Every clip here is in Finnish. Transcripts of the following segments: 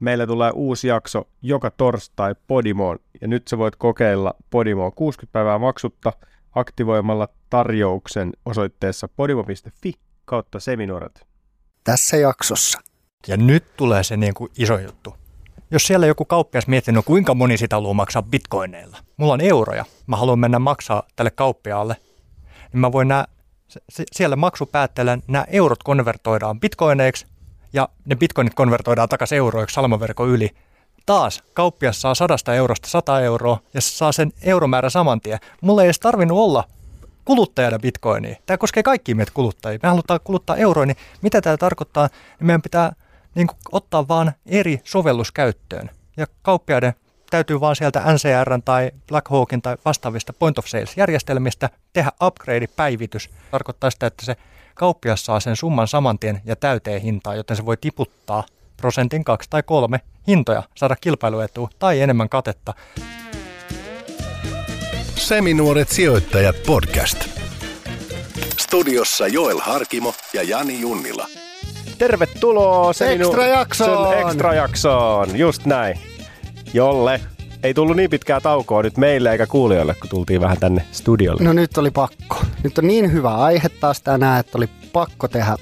Meillä tulee uusi jakso joka torstai Podimoon ja nyt sä voit kokeilla Podimoa 60 päivää maksutta aktivoimalla tarjouksen osoitteessa podimo.fi kautta seminoorat. Tässä jaksossa. Ja nyt tulee se niin kuin iso juttu. Jos siellä joku kauppias miettii, no kuinka moni sitä haluaa maksaa bitcoineilla. Mulla on euroja, mä haluan mennä maksaa tälle kauppiaalle. Niin mä voin nää, siellä maksupäätteellä nämä eurot konvertoidaan bitcoineiksi ja ne bitcoinit konvertoidaan takaisin euroiksi salmaverkon yli. Taas kauppias saa sadasta eurosta 100 euroa ja se saa sen euromäärä saman tien. Mulla ei edes tarvinnut olla kuluttajana bitcoinia. Tämä koskee kaikkia meitä kuluttajia. Me halutaan kuluttaa euroja, niin mitä tämä tarkoittaa? Niin meidän pitää niin kuin, ottaa vaan eri sovellus käyttöön. Ja kauppiaiden täytyy vaan sieltä NCR tai Blackhawkin tai vastaavista point of sales järjestelmistä tehdä upgrade-päivitys. Tarkoittaa sitä, että se kauppias saa sen summan samantien ja täyteen hintaan, joten se voi tiputtaa prosentin kaksi tai kolme hintoja, saada kilpailuetua tai enemmän katetta. Seminuoret sijoittajat podcast. Studiossa Joel Harkimo ja Jani Junnila. Tervetuloa Seminu- Extra jaksoon! sen extra jaksoon, just näin. Jolle ei tullut niin pitkää taukoa nyt meille eikä kuulijoille, kun tultiin vähän tänne studiolle. No nyt oli pakko. Nyt on niin hyvä aihe taas tänään, että oli pakko tehdä,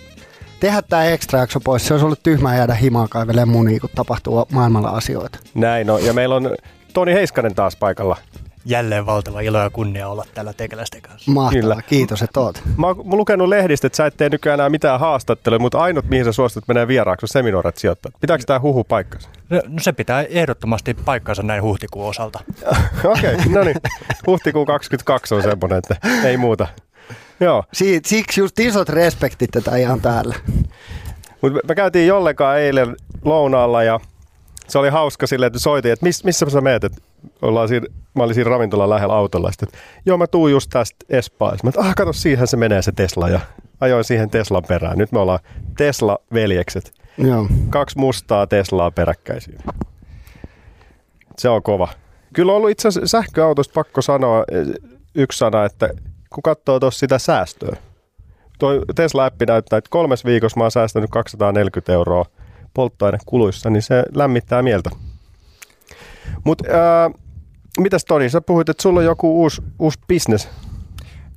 tehdä tämä ekstra jakso pois. Se olisi ollut tyhmää jäädä himaan kaivelemaan munia, kun tapahtuu maailmalla asioita. Näin on, ja meillä on Toni Heiskanen taas paikalla. Jälleen valtava ilo ja kunnia olla täällä tekeläisten kanssa. Mahtavaa, Kyllä. kiitos, että oot. Mä oon mä oon lukenut lehdistä, että sä et tee nykyään enää mitään haastatteluja, mutta ainut mihin sä suostut menee vieraaksi on seminoorat sijoittajat. Pitääkö tämä huhu paikkansa? No, no se pitää ehdottomasti paikkansa näin huhtikuun osalta. Okei, okay, no niin. Huhtikuun 22 on semmoinen, että ei muuta. Joo, Siit, siksi just isot respektit, että ihan täällä. mutta me käytiin jollekaan eilen lounaalla ja se oli hauska silleen, että soitin, että miss, missä sä meet, että ollaan siinä, mä olin siinä ravintolan lähellä autolla, sitten, että joo mä tuun just tästä Espaan. Että ah kato, siihen se menee se Tesla ja ajoin siihen Teslan perään. Nyt me ollaan Tesla-veljekset. Joo. Kaksi mustaa Teslaa peräkkäisiä. Se on kova. Kyllä on ollut itse asiassa sähköautosta pakko sanoa eh, yksi sana, että kun katsoo tuossa sitä säästöä. Toi Tesla-appi näyttää, että kolmes viikossa mä oon säästänyt 240 euroa polttoainekuluissa, niin se lämmittää mieltä. Mutta mitäs Toni, sä puhuit, että sulla on joku uusi, uusi business.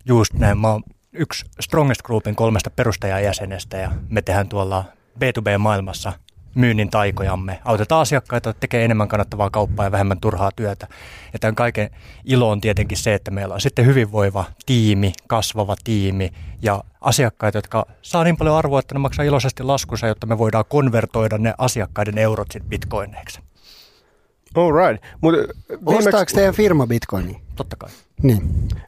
Just näin. Mä oon yksi Strongest Groupin kolmesta perustajajäsenestä ja me tehdään tuolla B2B-maailmassa myynnin taikojamme. Autetaan asiakkaita tekee enemmän kannattavaa kauppaa ja vähemmän turhaa työtä. Ja tämän kaiken ilo on tietenkin se, että meillä on sitten hyvinvoiva tiimi, kasvava tiimi ja asiakkaita, jotka saa niin paljon arvoa, että ne maksaa iloisesti laskunsa, jotta me voidaan konvertoida ne asiakkaiden eurot sitten bitcoineiksi. All right. Mut viimeksi, Ostaako teidän firma bitcoinia? Totta kai. Niin.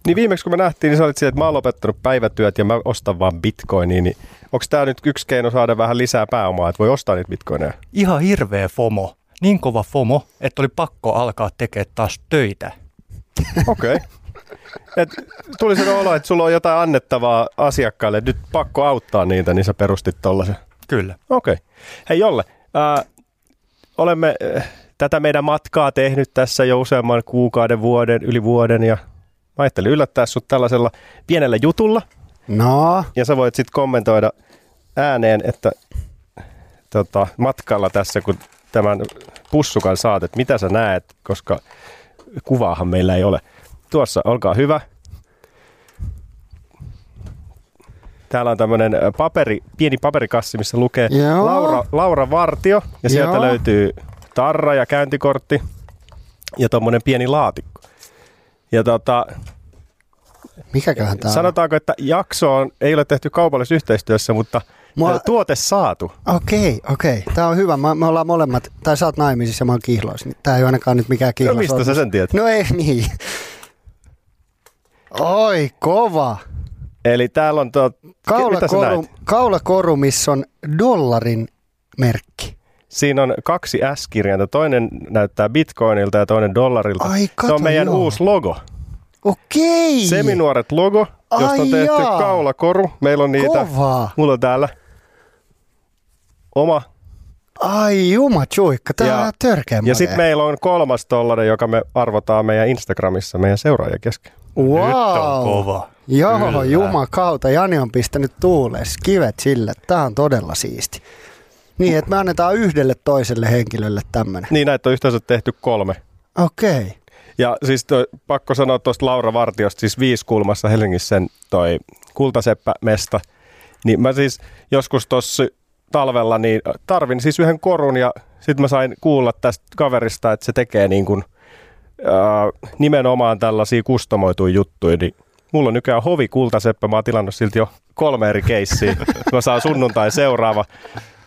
niin viimeksi kun me nähtiin, niin sä olit siellä, että mä oon lopettanut päivätyöt ja mä ostan vaan bitcoinia, niin onko tämä nyt yksi keino saada vähän lisää pääomaa, että voi ostaa niitä bitcoineja? Ihan hirveä FOMO. Niin kova FOMO, että oli pakko alkaa tekemään taas töitä. Okei. Okay. Et tuli se olo, että sulla on jotain annettavaa asiakkaille, nyt pakko auttaa niitä, niin sä perustit tollasen. Kyllä. Okei. Okay. Hei Jolle, ää, olemme äh, tätä meidän matkaa tehnyt tässä jo useamman kuukauden, vuoden, yli vuoden ja mä ajattelin yllättää sut tällaisella pienellä jutulla No, ja sä voit sitten kommentoida ääneen, että tota, matkalla tässä, kun tämän pussukan saat, että mitä sä näet, koska kuvaahan meillä ei ole. Tuossa, olkaa hyvä. Täällä on tämmöinen paperi, pieni paperikassi, missä lukee Joo. Laura, Laura Vartio ja sieltä Joo. löytyy tarra ja käyntikortti ja tuommoinen pieni laatikko. Ja tota, mikäköhän on? sanotaanko, että jaksoon ei ole tehty kaupallisessa yhteistyössä, mutta Mua- tuote saatu. Okei, okei. Tää on hyvä. Mä, me ollaan molemmat, tai sä oot naimisissa ja mä oon kihlois. Niin tää ei ole ainakaan nyt mikään kihlos. No mistä sä sen tiedät? No ei niin. Oi, kova. Eli täällä on tuo... Kaulakoru, kaulakoru, missä on dollarin merkki. Siinä on kaksi S-kirjainta. Toinen näyttää bitcoinilta ja toinen dollarilta. Ai, Se kato, on meidän joo. uusi logo. Okei. Seminuoret logo, josta Ai on tehty jaa. kaulakoru. Meillä on niitä. Kovaa. Mulla on täällä oma. Ai juma tjuikka, tää Ja- on törkeä Ja sitten meillä on kolmas tollainen, joka me arvotaan meidän Instagramissa meidän seuraajien kesken. wow. Nyt on kova. Joo, Kyllä. jumakauta. Jani on pistänyt tuuleen kivet sille. Tää on todella siisti. Niin, että me annetaan yhdelle toiselle henkilölle tämmönen. Niin näitä on yhteensä tehty kolme. Okei. Okay. Ja siis toi, pakko sanoa tuosta Laura Vartiosta, siis Viiskulmassa Helsingissä sen toi Kultaseppä-mesta. Niin mä siis joskus tuossa talvella niin tarvin siis yhden korun ja sitten mä sain kuulla tästä kaverista, että se tekee niin kuin, ää, nimenomaan tällaisia kustomoituja juttuja, niin Mulla on nykyään hovi kultaseppä, mä oon tilannut silti jo kolme eri keissiä. Mä saan sunnuntai seuraava.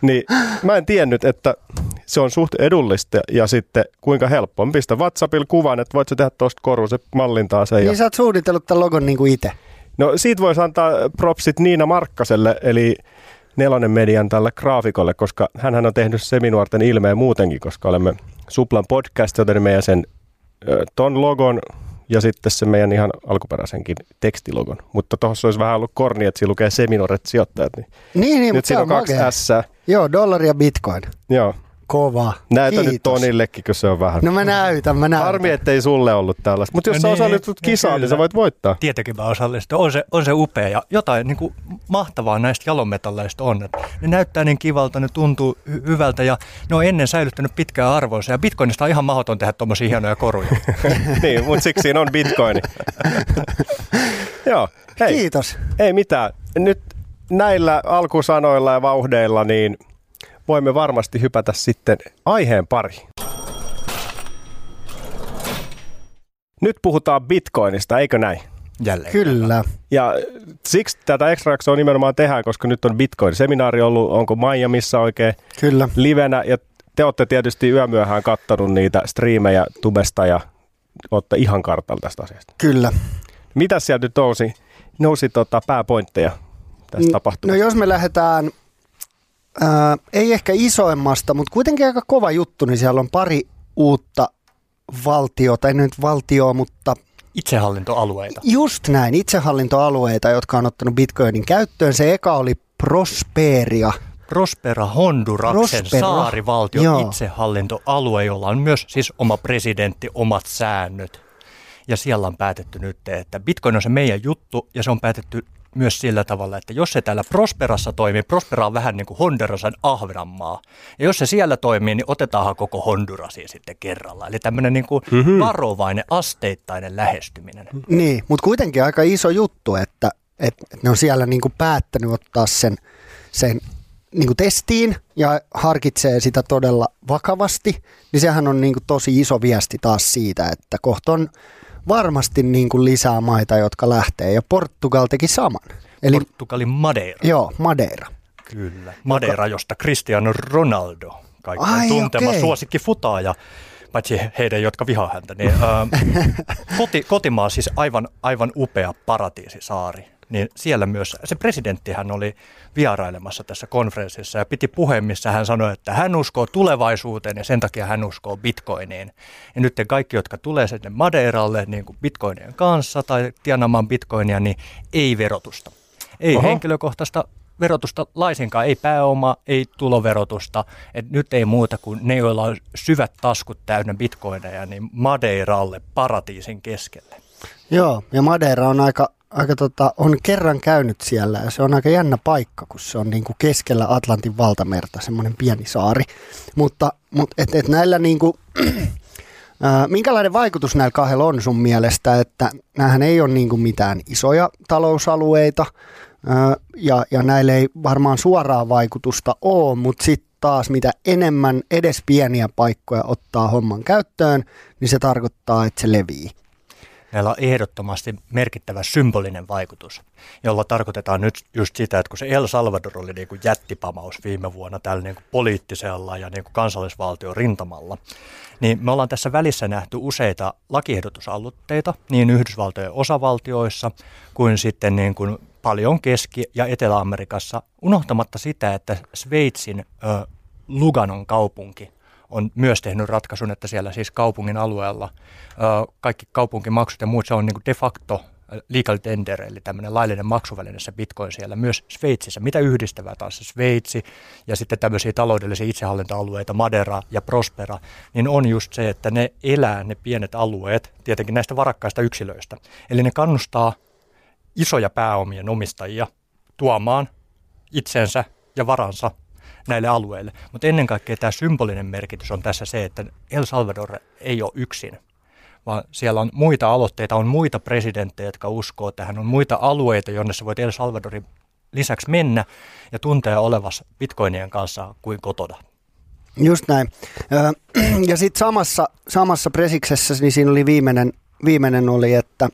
Niin mä en tiennyt, että se on suht edullista ja sitten kuinka helppo on. Pistä WhatsAppilla kuvan, että voit sä tehdä tuosta korun, se mallintaa sen. Ja... Niin sä oot suunnitellut tämän logon niin kuin itse. No siitä voisi antaa propsit Niina Markkaselle, eli Nelonen Median tälle graafikolle, koska hän on tehnyt seminuorten ilmeen muutenkin, koska olemme Suplan podcast, joten meidän sen ton logon ja sitten se meidän ihan alkuperäisenkin tekstilogon. Mutta tuossa olisi vähän ollut korni, että siinä lukee seminuoret sijoittajat. Niin Niin, niin nyt mutta se siinä on on kaksi makea. S. Joo, dollari ja bitcoin. Joo. Kova. Näytä Kiitos. nyt Tonillekin, kun se on vähän. No mä näytän, mä näytän. Harmi, ettei sulle ollut tällaista. Mutta jos No sä niin, osallistut niin kisaan, niin sä voit voittaa. Tietenkin mä osallistun. On se, on se upea ja jotain niin kuin mahtavaa näistä jalometalleista on. Että ne näyttää niin kivalta, ne tuntuu hy- hyvältä ja ne on ennen säilyttänyt pitkää arvoisa. Ja Bitcoinista on ihan mahdoton tehdä tuommoisia hienoja koruja. niin, mutta siksi siinä on bitcoini. Joo, hei. Kiitos. Ei mitään. Nyt näillä alkusanoilla ja vauhdeilla niin voimme varmasti hypätä sitten aiheen pariin. Nyt puhutaan bitcoinista, eikö näin? Jälleen. Kyllä. Ja siksi tätä extra jaksoa nimenomaan tehdään, koska nyt on Bitcoin-seminaari ollut, onko Miamiissa oikein Kyllä. livenä, ja te olette tietysti yömyöhään kattonut niitä striimejä tubesta ja olette ihan kartalla tästä asiasta. Kyllä. Mitä sieltä nyt nousi, nousi tota pääpointteja tästä No tapahtumasta? jos me lähdetään, ää, ei ehkä isoimmasta, mutta kuitenkin aika kova juttu, niin siellä on pari uutta valtiota, ei nyt valtioa, mutta Itsehallintoalueita. just näin, itsehallintoalueita, jotka on ottanut Bitcoinin käyttöön. Se eka oli Prosperia. Prospera Honduraksen Prospera, saarivaltio, joo. itsehallintoalue, jolla on myös siis oma presidentti, omat säännöt. Ja siellä on päätetty nyt, että Bitcoin on se meidän juttu ja se on päätetty myös sillä tavalla, että jos se täällä Prosperassa toimii, Prospera on vähän niin kuin Hondurasan Ahvenanmaa. Ja jos se siellä toimii, niin otetaanhan koko Hondurasi sitten kerralla. Eli tämmöinen niin kuin mm-hmm. varovainen, asteittainen lähestyminen. Niin, mutta kuitenkin aika iso juttu, että, että ne on siellä niinku päättänyt ottaa sen, sen niinku testiin ja harkitsee sitä todella vakavasti, niin sehän on niinku tosi iso viesti taas siitä, että kohta on varmasti niinku lisää maita, jotka lähtee. Ja Portugal teki saman. Eli Portugalin Madeira. joo, Madeira. Kyllä. Madeira, josta Cristiano Ronaldo, kaikkien Ai, tuntema okei. suosikki futaaja, paitsi heidän, jotka vihaa häntä, niin ää, koti, kotimaa siis aivan, aivan upea paratiisisaari. Niin siellä myös, se presidenttihän oli vierailemassa tässä konferenssissa ja piti puheen, missä hän sanoi, että hän uskoo tulevaisuuteen ja sen takia hän uskoo bitcoiniin. Ja nyt te kaikki, jotka tulee sinne Madeiralle niin kuin bitcoinien kanssa tai tienaamaan bitcoinia, niin ei verotusta. Ei Oho. henkilökohtaista verotusta laisinkaan, ei pääoma, ei tuloverotusta. Et nyt ei muuta kuin ne, joilla on syvät taskut täynnä bitcoineja, niin Madeiralle paratiisin keskelle. Joo, ja Madeira on aika, aika tota, on kerran käynyt siellä ja se on aika jännä paikka, kun se on niin kuin keskellä Atlantin valtamerta, semmoinen pieni saari. Mutta, mutta et, et näillä niin kuin, ää, minkälainen vaikutus näillä kahdella on sun mielestä, että näähän ei ole niin kuin mitään isoja talousalueita ää, ja, ja näillä ei varmaan suoraa vaikutusta ole, mutta sitten taas mitä enemmän edes pieniä paikkoja ottaa homman käyttöön, niin se tarkoittaa, että se levii. Näillä on ehdottomasti merkittävä symbolinen vaikutus, jolla tarkoitetaan nyt just sitä, että kun se El Salvador oli niin kuin jättipamaus viime vuonna tällä niin kuin poliittisella ja niin kuin kansallisvaltion rintamalla, niin me ollaan tässä välissä nähty useita lakiehdotusallutteita niin Yhdysvaltojen osavaltioissa kuin sitten niin kuin paljon Keski- ja Etelä-Amerikassa, unohtamatta sitä, että Sveitsin ö, Luganon kaupunki on myös tehnyt ratkaisun, että siellä siis kaupungin alueella kaikki kaupunkimaksut ja muut, se on niin de facto legal tender, eli tämmöinen laillinen maksuväline se bitcoin siellä, myös Sveitsissä. Mitä yhdistävää taas se Sveitsi ja sitten tämmöisiä taloudellisia itsehallintoalueita, Madera ja Prospera, niin on just se, että ne elää ne pienet alueet tietenkin näistä varakkaista yksilöistä. Eli ne kannustaa isoja pääomien omistajia tuomaan itsensä ja varansa näille alueille. Mutta ennen kaikkea tämä symbolinen merkitys on tässä se, että El Salvador ei ole yksin, vaan siellä on muita aloitteita, on muita presidenttejä, jotka uskoo tähän, on muita alueita, jonne sä voit El Salvadorin lisäksi mennä ja tuntea olevas bitcoinien kanssa kuin kotona. Just näin. Ja sitten samassa, samassa presiksessä, niin siinä oli viimeinen, viimeinen oli, että,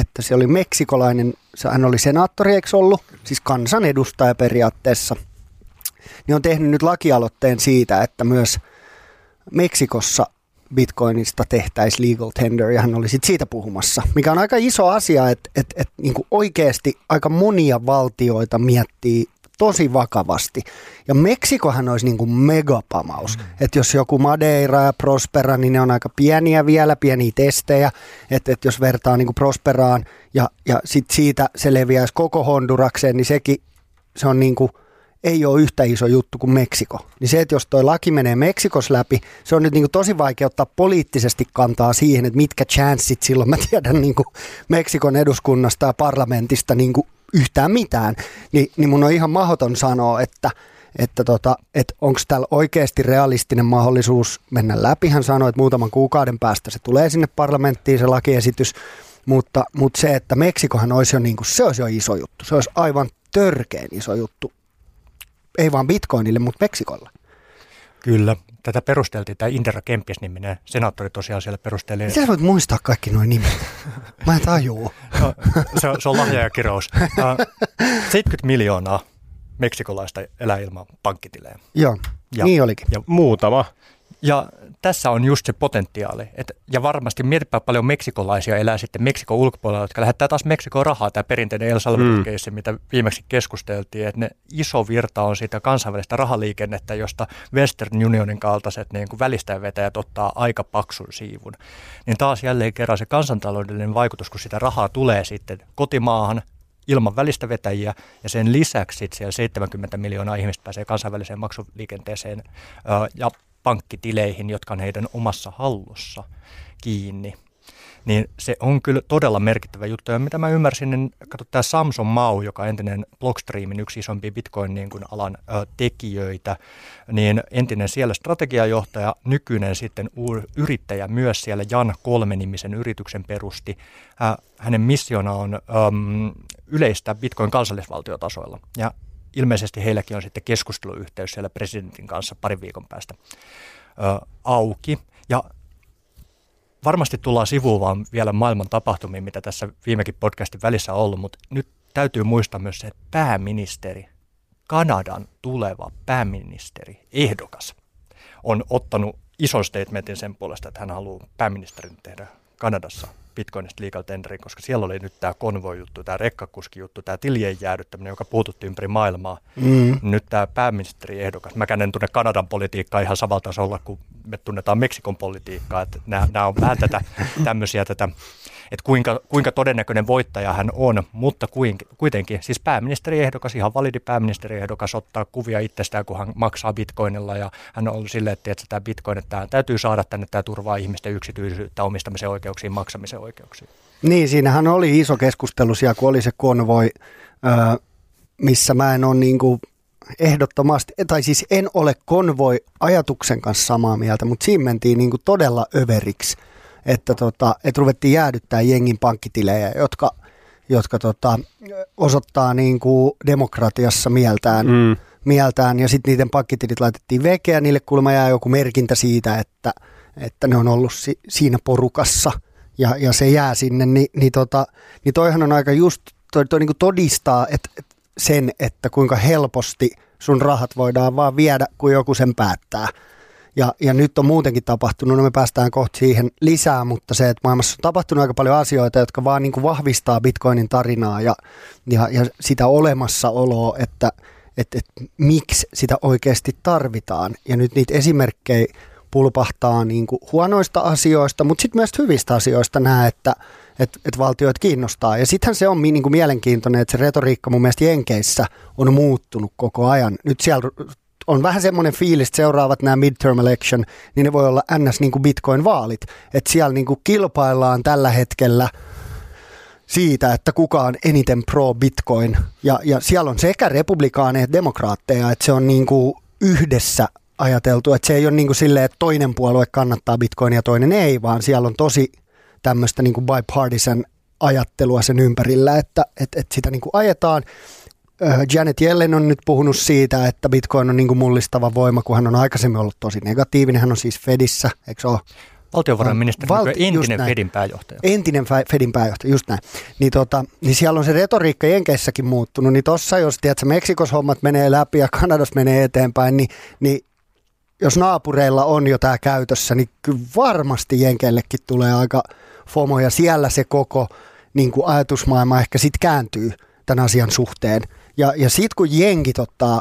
että se oli meksikolainen, hän oli senaattori, eikö ollut? Siis kansanedustaja periaatteessa – niin on tehnyt nyt lakialoitteen siitä, että myös Meksikossa bitcoinista tehtäisiin legal tender, ja hän oli sit siitä puhumassa, mikä on aika iso asia, että et, et, niin oikeasti aika monia valtioita miettii tosi vakavasti. Ja Meksikohan olisi niin kuin megapamaus. Mm. Että jos joku Madeira ja Prospera, niin ne on aika pieniä vielä, pieniä testejä. Että et jos vertaa niin kuin Prosperaan ja, ja sit siitä se leviäisi koko Hondurakseen, niin sekin se on niin kuin – ei ole yhtä iso juttu kuin Meksiko. Niin se, että jos toi laki menee Meksikos läpi, se on nyt niin tosi vaikea ottaa poliittisesti kantaa siihen, että mitkä chanssit silloin, mä tiedän niin Meksikon eduskunnasta ja parlamentista niin yhtään mitään. Ni, niin mun on ihan mahdoton sanoa, että että, tota, että onko täällä oikeasti realistinen mahdollisuus mennä läpi. Hän sanoi, että muutaman kuukauden päästä se tulee sinne parlamenttiin se lakiesitys, mutta, mutta se, että Meksikohan olisi jo, niin kuin, se olisi jo iso juttu. Se olisi aivan törkeän iso juttu ei vaan bitcoinille, mutta Meksikolla. Kyllä. Tätä perusteltiin, tämä Indira Kempis-niminen senaattori tosiaan siellä perusteli. Miten sä voit muistaa kaikki noin nimet? Mä en tajuu. No, se, on, se on lahja ja kirous. Uh, 70 miljoonaa meksikolaista elää ilman pankkitilejä. Joo, ja, niin olikin. Ja muutama. Ja tässä on just se potentiaali. Et, ja varmasti mietipä paljon meksikolaisia elää sitten Meksikon ulkopuolella, jotka lähettää taas Meksikoon rahaa. Tämä perinteinen El salvador mm. mitä viimeksi keskusteltiin, että ne iso virta on sitä kansainvälistä rahaliikennettä, josta Western Unionin kaltaiset niin kuin välistäjävetäjät ottaa aika paksun siivun. Niin taas jälleen kerran se kansantaloudellinen vaikutus, kun sitä rahaa tulee sitten kotimaahan, ilman välistä vetäjiä ja sen lisäksi sit siellä 70 miljoonaa ihmistä pääsee kansainväliseen maksuliikenteeseen ja pankkitileihin, jotka on heidän omassa hallussa kiinni. Niin se on kyllä todella merkittävä juttu. Ja mitä mä ymmärsin, niin katso tämä Samson Mau, joka on entinen Blockstreamin yksi isompi Bitcoin niin alan tekijöitä, niin entinen siellä strategiajohtaja, nykyinen sitten yrittäjä myös siellä Jan Kolme-nimisen yrityksen perusti. Hä, hänen missiona on ö, yleistää Bitcoin kansallisvaltiotasoilla. Ja ilmeisesti heilläkin on sitten keskusteluyhteys siellä presidentin kanssa parin viikon päästä ö, auki. Ja varmasti tullaan sivuun vielä maailman tapahtumiin, mitä tässä viimekin podcastin välissä on ollut, mutta nyt täytyy muistaa myös se, että pääministeri, Kanadan tuleva pääministeri, ehdokas, on ottanut ison statementin sen puolesta, että hän haluaa pääministerin tehdä Kanadassa Bitcoinista legal tendering, koska siellä oli nyt tämä konvoi-juttu, tämä rekkakuski-juttu, tämä tilien jäädyttäminen, joka puututti ympäri maailmaa. Mm. Nyt tämä pääministeri ehdokas. Mä en tunne Kanadan politiikkaa ihan samalla tasolla kuin me tunnetaan Meksikon politiikkaa. Että nämä, nämä on vähän tätä tämmöisiä tätä että kuinka, kuinka todennäköinen voittaja hän on, mutta kuitenkin, siis pääministeriehdokas, ihan validi pääministeriehdokas ottaa kuvia itsestään, kun hän maksaa bitcoinilla ja hän on ollut silleen, että, että tämä bitcoin, että tämä täytyy saada tänne, tämä turvaa ihmisten yksityisyyttä, omistamisen oikeuksiin, maksamisen oikeuksiin. Niin, siinähän oli iso keskustelu siellä, kun oli se konvoi, missä mä en ole niin kuin ehdottomasti, tai siis en ole konvoi ajatuksen kanssa samaa mieltä, mutta siinä mentiin niin kuin todella överiksi että, tota, että ruvettiin jäädyttää jengin pankkitilejä, jotka, jotka tota, osoittaa niin kuin demokratiassa mieltään, mm. mieltään ja sitten niiden pankkitilit laitettiin vekeä, niille kuulemma jää joku merkintä siitä, että, että ne on ollut si, siinä porukassa ja, ja se jää sinne, niin, niin, tota, niin toihan on aika just, toi, toi niin kuin todistaa että, että sen, että kuinka helposti sun rahat voidaan vaan viedä, kun joku sen päättää. Ja, ja nyt on muutenkin tapahtunut, no me päästään kohta siihen lisää, mutta se, että maailmassa on tapahtunut aika paljon asioita, jotka vaan niin kuin vahvistaa Bitcoinin tarinaa ja, ja, ja sitä olemassaoloa, että, että, että miksi sitä oikeasti tarvitaan. Ja nyt niitä esimerkkejä pulpahtaa niin kuin huonoista asioista, mutta sitten myös hyvistä asioista nämä, että että et valtioit kiinnostaa. Ja sittenhän se on niin kuin mielenkiintoinen, että se retoriikka mun mielestä Jenkeissä on muuttunut koko ajan. Nyt siellä on vähän semmoinen fiilis, että seuraavat nämä midterm election, niin ne voi olla ns. Niin kuin bitcoin-vaalit. Että siellä niin kuin kilpaillaan tällä hetkellä siitä, että kuka on eniten pro-bitcoin. Ja, ja siellä on sekä republikaaneja että demokraatteja, että se on niin kuin yhdessä ajateltu, että se ei ole niin kuin silleen, että toinen puolue kannattaa bitcoinia ja toinen ei, vaan siellä on tosi tämmöistä niin kuin bipartisan ajattelua sen ympärillä, että, että, että sitä niin kuin ajetaan. Janet Yellen on nyt puhunut siitä, että Bitcoin on niin kuin mullistava voima, kun hän on aikaisemmin ollut tosi negatiivinen. Hän on siis Fedissä, eikö ole? Valtiovarainministeri, Valti- entinen Fedin pääjohtaja. Entinen Fedin pääjohtaja, just näin. Niin, tota, niin siellä on se retoriikka Jenkeissäkin muuttunut, niin tossa jos tiedätkö, Meksikos hommat menee läpi ja Kanadas menee eteenpäin, niin, niin jos naapureilla on jo tämä käytössä, niin kyllä varmasti Jenkeillekin tulee aika FOMO ja siellä se koko niin kuin ajatusmaailma ehkä sitten kääntyy tämän asian suhteen. Ja, ja sitten kun jenkit ottaa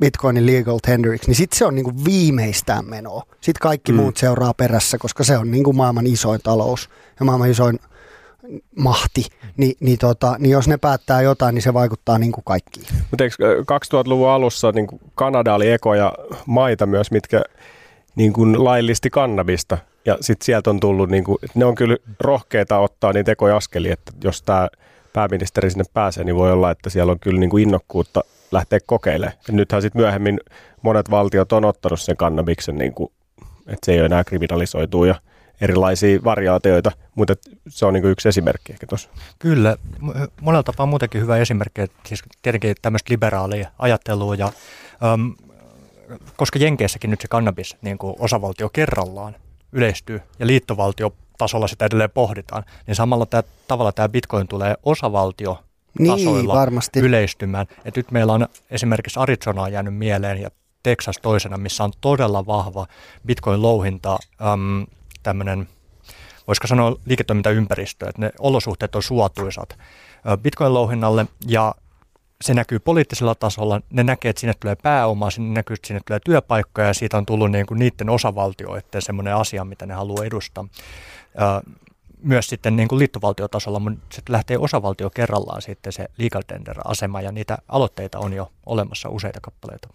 Bitcoinin legal tenderiksi, niin sitten se on niin kuin viimeistään menoa. Sitten kaikki mm. muut seuraa perässä, koska se on niin kuin maailman isoin talous ja maailman isoin mahti, niin, niin, tota, niin jos ne päättää jotain, niin se vaikuttaa niin kuin kaikkiin. Mutta 2000-luvun alussa niin kuin Kanada oli ekoja maita myös, mitkä niin kuin laillisti kannabista. Ja sitten sieltä on tullut, niin kuin, ne on kyllä rohkeita ottaa niitä ekoja askelia, että jos tämä pääministeri sinne pääsee, niin voi olla, että siellä on kyllä niin kuin innokkuutta lähteä kokeilemaan. Ja nythän sitten myöhemmin monet valtiot on ottanut sen kannabiksen, niin kuin, että se ei ole enää kriminalisoitu ja erilaisia variaatioita, mutta se on niin kuin yksi esimerkki ehkä tuossa. Kyllä, monella tapaa muutenkin hyvä esimerkki, että siis tietenkin tämmöistä liberaalia ajattelua ja um, koska Jenkeissäkin nyt se kannabis niin kuin osavaltio kerrallaan yleistyy ja liittovaltiotasolla sitä edelleen pohditaan, niin samalla tämä, tavalla tämä bitcoin tulee osavaltio niin, varmasti. yleistymään. Et nyt meillä on esimerkiksi Arizona jäänyt mieleen ja Texas toisena, missä on todella vahva bitcoin-louhinta, äm, tämmöinen, voisiko sanoa liiketoimintaympäristö, että ne olosuhteet on suotuisat bitcoin-louhinnalle ja se näkyy poliittisella tasolla, ne näkee, että sinne tulee pääomaa, sinne näkyy, että sinne tulee työpaikkoja ja siitä on tullut niin kuin niiden osavaltioiden semmoinen asia, mitä ne haluaa edustaa. Myös sitten niin kuin liittovaltiotasolla, mutta se lähtee osavaltio kerrallaan sitten se legal tender-asema ja niitä aloitteita on jo olemassa useita kappaleita.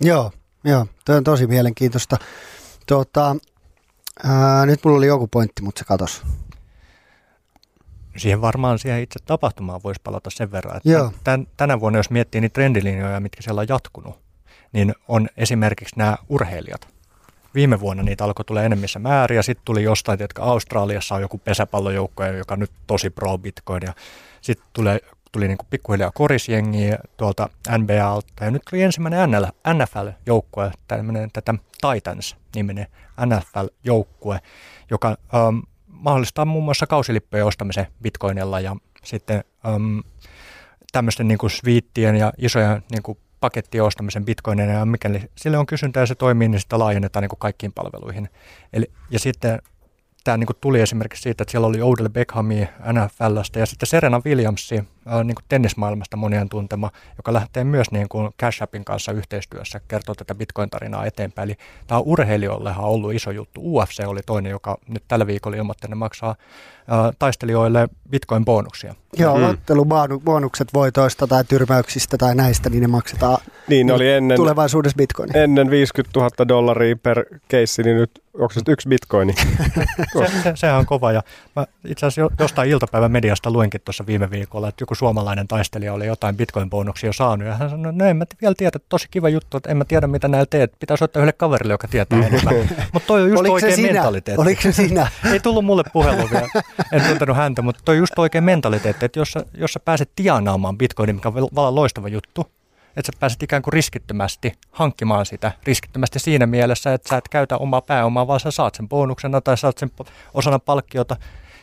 Joo, joo, toi on tosi mielenkiintoista. Tuota, ää, nyt mulla oli joku pointti, mutta se katosi. Siihen varmaan siihen itse tapahtumaan voisi palata sen verran, että Tän, tänä vuonna, jos miettii niitä trendilinjoja, mitkä siellä on jatkunut, niin on esimerkiksi nämä urheilijat. Viime vuonna niitä alkoi tulla enemmissä määriä, sitten tuli jostain, että Australiassa on joku pesäpallojoukko, joka nyt tosi pro Bitcoin, ja sitten tuli, tuli niin pikkuhiljaa korisjengiä tuolta NBAlta, ja nyt tuli ensimmäinen NFL-joukkue, tämmöinen tätä Titans-niminen NFL-joukkue, joka um, mahdollistaa muun muassa kausilippujen ostamisen bitcoinilla ja sitten äm, tämmöisten niin kuin sviittien ja isojen niin kuin pakettien ostamisen bitcoinina ja mikäli sille on kysyntää ja se toimii, niin sitä laajennetaan niin kuin kaikkiin palveluihin. Eli, ja sitten tämä niin tuli esimerkiksi siitä, että siellä oli Odell Beckhamia NFLstä ja sitten Serena Williamsi äh, niin kuin tennismaailmasta monien tuntema, joka lähtee myös niin kuin Cash Appin kanssa yhteistyössä kertoo tätä Bitcoin-tarinaa eteenpäin. Eli tämä on urheilijoillehan ollut iso juttu. UFC oli toinen, joka nyt tällä viikolla ilmoitti, että ne maksaa taistelijoille bitcoin-bonuksia. Joo, mm. ottelubonukset voitoista tai tyrmäyksistä tai näistä, niin ne maksetaan niin, ne oli ennen, tulevaisuudessa bitcoin. Ennen 50 000 dollaria per keissi, niin nyt onko se yksi bitcoini? se, se, sehän on kova. Ja mä itse asiassa jostain iltapäivän mediasta luenkin tuossa viime viikolla, että joku suomalainen taistelija oli jotain bitcoin-bonuksia saanut. Ja hän sanoi, no en mä vielä tiedä, tosi kiva juttu, että en mä tiedä mitä näillä teet. Pitää soittaa yhdelle kaverille, joka tietää enemmän. Mutta toi on just Oliko oikein mentaliteetti. Oliko se sinä? Ei tullut mulle puhelu vielä en tuntenut häntä, mutta toi just oikein mentaliteetti, että jos sä, jos sä pääset tienaamaan bitcoinin, mikä on vallan loistava juttu, että sä pääset ikään kuin riskittömästi hankkimaan sitä, riskittömästi siinä mielessä, että sä et käytä omaa pääomaa, vaan sä saat sen bonuksena tai saat sen osana palkkiota.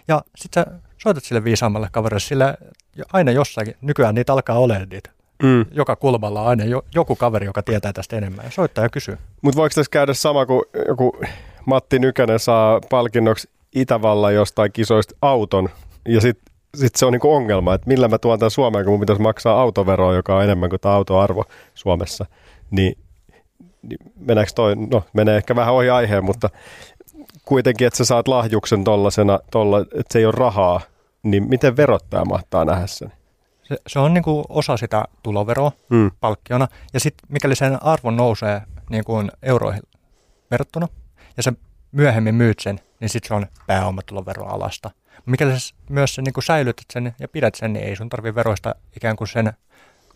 Ja sit sä soitat sille viisaammalle kaverille, sillä aina jossakin, nykyään niitä alkaa olemaan niitä. Mm. Joka kulmalla on aina jo, joku kaveri, joka tietää tästä enemmän. Ja soittaa ja kysyy. Mutta voiko tässä käydä sama kuin joku Matti Nykänen saa palkinnoksi Itävallan jostain kisoista auton ja sitten sit se on niinku ongelma, että millä mä tuon tämän Suomeen, kun mun pitäisi maksaa autoveroa, joka on enemmän kuin tämä autoarvo Suomessa. Niin, niin meneekö toi, no menee ehkä vähän ohi aiheen, mutta kuitenkin, että sä saat lahjuksen tollasena, tolla, että se ei ole rahaa, niin miten verottaja mahtaa nähdä sen? Se, se on niin kuin osa sitä tuloveroa Mm. palkkiona. Ja sitten mikäli sen arvo nousee niin kuin euroihin verrattuna, ja sä myöhemmin myyt sen, niin sitten se on pääomatuloveroa alasta. Mikäli sä myös sen, niin kuin säilytät sen ja pidät sen, niin ei sun tarvi veroista ikään kuin sen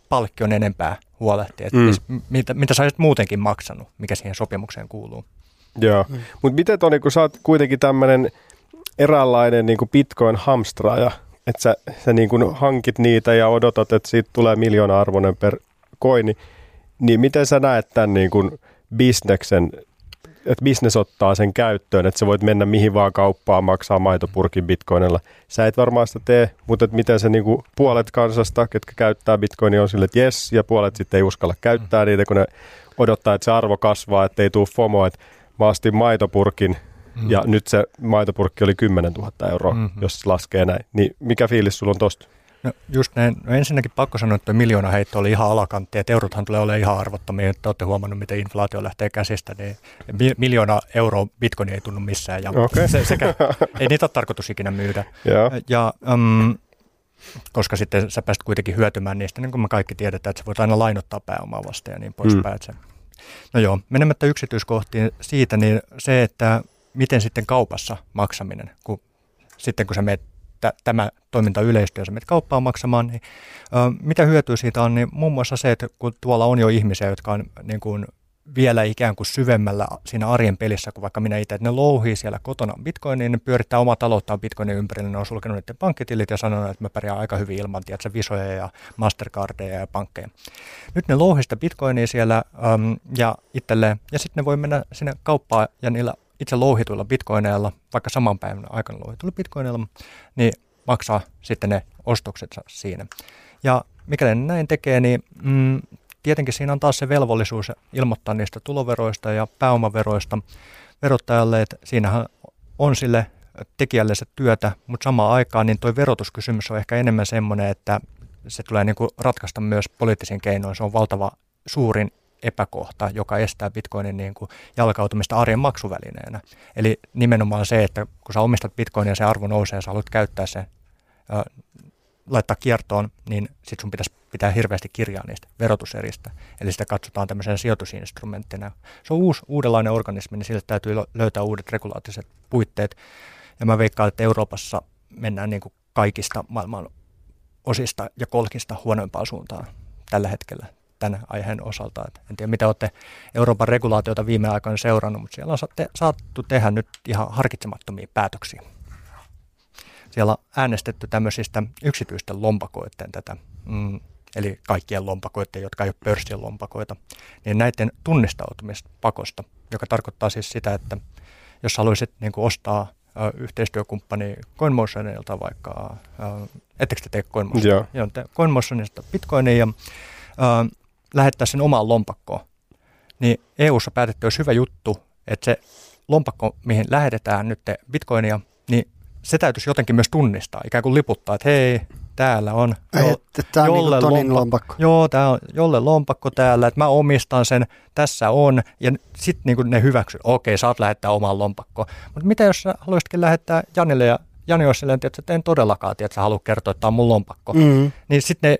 palkkion enempää huolehtia. Mm. Mm. Mitä, mitä sä olisit muutenkin maksanut, mikä siihen sopimukseen kuuluu. Joo, mm. mutta miten Toni, kun sä oot kuitenkin tämmöinen eräänlainen niin bitcoin-hamstraaja, että sä, sä niin kuin hankit niitä ja odotat, että siitä tulee miljoona arvoinen per koini, niin miten sä näet tämän niin kuin bisneksen, että bisnes ottaa sen käyttöön, että sä voit mennä mihin vaan kauppaan maksaa maitopurkin bitcoinilla. Sä et varmaan sitä tee, mutta että miten se niin kuin puolet kansasta, ketkä käyttää bitcoinia on sille, että jes, ja puolet sitten ei uskalla käyttää niitä, kun ne odottaa, että se arvo kasvaa, että ei tule FOMO, että mä ostin maitopurkin Mm. ja nyt se maitopurkki oli 10 000 euroa, Mhm. mm-hmm. jos laskee näin. Niin mikä fiilis sulla on tosta? No just näin. No ensinnäkin pakko sanoa, että miljoona heitto oli ihan alakantti, että eurothan tulee olemaan ihan arvottomia, että olette huomannut, miten inflaatio lähtee käsistä, niin mi- miljoona euroa bitcoin ei tunnu missään, ja Okei. se, sekä, ei niitä ole tarkoitus ikinä myydä. Joo. Ja, um, koska sitten sä pääst kuitenkin hyötymään niistä, niin kuin me kaikki tiedetään, että sä voit aina lainottaa pääomaa vasta ja niin poispäin. Mm. No joo, menemättä yksityiskohtiin siitä, niin se, että miten sitten kaupassa maksaminen, kun sitten kun sä meet tä- tämä toiminta yleistyy ja sä menet kauppaan maksamaan, niin ö, mitä hyötyä siitä on, niin muun muassa se, että kun tuolla on jo ihmisiä, jotka on niin kuin vielä ikään kuin syvemmällä siinä arjen pelissä kuin vaikka minä itse, että ne louhii siellä kotona bitcoiniin, ne pyörittää omaa talouttaan bitcoinin ympärillä, ne on sulkenut niiden pankkitilit ja sanonut, että mä pärjään aika hyvin ilman, tiedätkö, visoja ja mastercardeja ja pankkeja. Nyt ne louhii sitä bitcoinia siellä äm, ja itselleen, ja sitten ne voi mennä sinne kauppaan ja niillä itse louhituilla bitcoineilla, vaikka saman päivän aikana louhituilla bitcoineilla, niin maksaa sitten ne ostoksensa siinä. Ja mikäli ne näin tekee, niin mm, tietenkin siinä on taas se velvollisuus ilmoittaa niistä tuloveroista ja pääomaveroista verottajalle, että siinähän on sille tekijälle se työtä, mutta samaan aikaan niin tuo verotuskysymys on ehkä enemmän semmoinen, että se tulee niin kuin ratkaista myös poliittisin keinoin. Se on valtava suurin epäkohta, joka estää bitcoinin niin kuin jalkautumista arjen maksuvälineenä. Eli nimenomaan se, että kun sä omistat bitcoinia ja se arvo nousee ja sä haluat käyttää sen, äh, laittaa kiertoon, niin sit sun pitäisi pitää hirveästi kirjaa niistä verotuseristä. Eli sitä katsotaan tämmöisenä sijoitusinstrumenttina. Se on uusi, uudenlainen organismi, niin sille täytyy löytää uudet regulaattiset puitteet. Ja mä veikkaan, että Euroopassa mennään niin kuin kaikista maailman osista ja kolkista huonoimpaan suuntaan tällä hetkellä tämän aiheen osalta. Et en tiedä, mitä olette Euroopan regulaatiota viime aikoina seurannut, mutta siellä on saattu tehdä nyt ihan harkitsemattomia päätöksiä. Siellä on äänestetty tämmöisistä yksityisten lompakoiden tätä, mm, eli kaikkien lompakoiden, jotka ei ole pörssin lompakoita, niin näiden tunnistautumispakosta, joka tarkoittaa siis sitä, että jos haluaisit niin kuin ostaa yhteistyökumppani CoinMotionilta vaikka, ettekö te tee CoinMotion? Joo. Joo, te CoinMotionista bitcoinia ja lähettää sen omaan lompakkoon. Niin EU-ssa päätetty olisi hyvä juttu, että se lompakko, mihin lähetetään nyt bitcoinia, niin se täytyisi jotenkin myös tunnistaa, ikään kuin liputtaa, että hei, täällä on että tämä on jolle niin Tonin lompa- lompakko. Joo, tämä on jolle lompakko täällä, että mä omistan sen, tässä on, ja sitten niin ne hyväksyy, okei, saat lähettää omaan lompakkoon. Mutta mitä jos sä haluaisitkin lähettää Janille, ja Jani olisi silleen, että en todellakaan, että sä haluat kertoa, että tämä on mun lompakko. Mm, Niin sitten ne,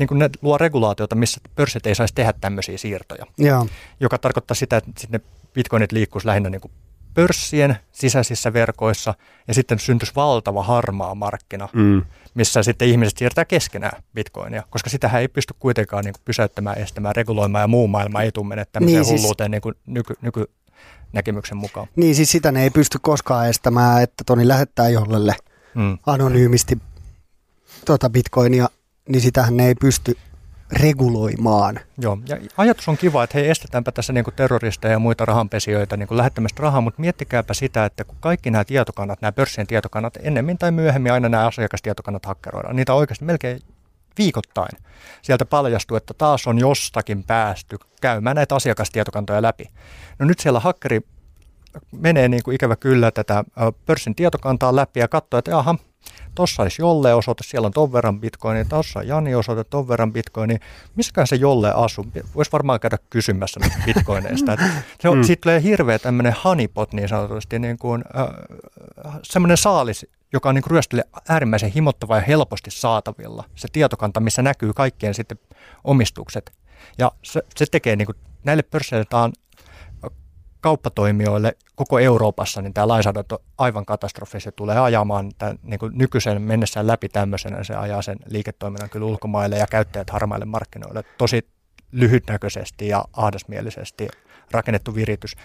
niin ne luo regulaatiota, missä pörssit ei saisi tehdä tämmöisiä siirtoja, joo. joka tarkoittaa sitä, että sitten ne bitcoinit liikkuisi lähinnä niin kuin pörssien sisäisissä verkoissa, ja sitten syntyisi valtava harmaa markkina, Mm. missä sitten ihmiset siirtää keskenään bitcoinia, koska sitähän ei pysty kuitenkaan niin kuin pysäyttämään, estämään, reguloimaan ja muu maailma ei tule mennä tämmöiseen Niin, siis- hulluuteen niin kuin nyky, nykynäkemyksen mukaan. Niin siis sitä ne ei pysty koskaan estämään, että Toni lähettää jollelle Mm. anonyymisti tota bitcoinia, niin sitähän ne ei pysty reguloimaan. Joo, ja ajatus on kiva, että hei, estetäänpä tässä niin terroristeja ja muita rahanpesijöitä niin lähettämästä rahaa, mutta miettikääpä sitä, että kun kaikki nämä tietokannat, nämä pörssien tietokannat, ennemmin tai myöhemmin aina nämä asiakastietokannat hakkeroidaan, niitä oikeasti melkein viikoittain. Sieltä paljastuu, että taas on jostakin päästy käymään näitä asiakastietokantoja läpi. No nyt siellä hakkeri menee niin kuin ikävä kyllä tätä pörssin tietokantaa läpi ja katsoo, että aha, Tuossa olisi jolle osoite, siellä on ton verran bitcoinia, tuossa on Jani osoite, ton verran bitcoinia. Missäkään se jolle asuu? Voisi varmaan käydä kysymässä näistä bitcoineista. se on, mm. Siitä tulee hirveä tämmöinen honeypot niin sanotusti, niin kuin, äh, semmoinen saalis, joka on niin ryöstille äärimmäisen himottava ja helposti saatavilla. Se tietokanta, missä näkyy kaikkien sitten omistukset. Ja se, se tekee niin kuin, näille pörsseille kauppatoimijoille koko Euroopassa, niin tämä lainsäädäntö aivan katastrofi. Se tulee ajamaan tämän, niin kuin nykyisen mennessään läpi tämmöisenä. Se ajaa sen liiketoiminnan kyllä ulkomaille ja käyttäjät harmaille markkinoille tosi lyhytnäköisesti ja ahdasmielisesti rakennettu viritys.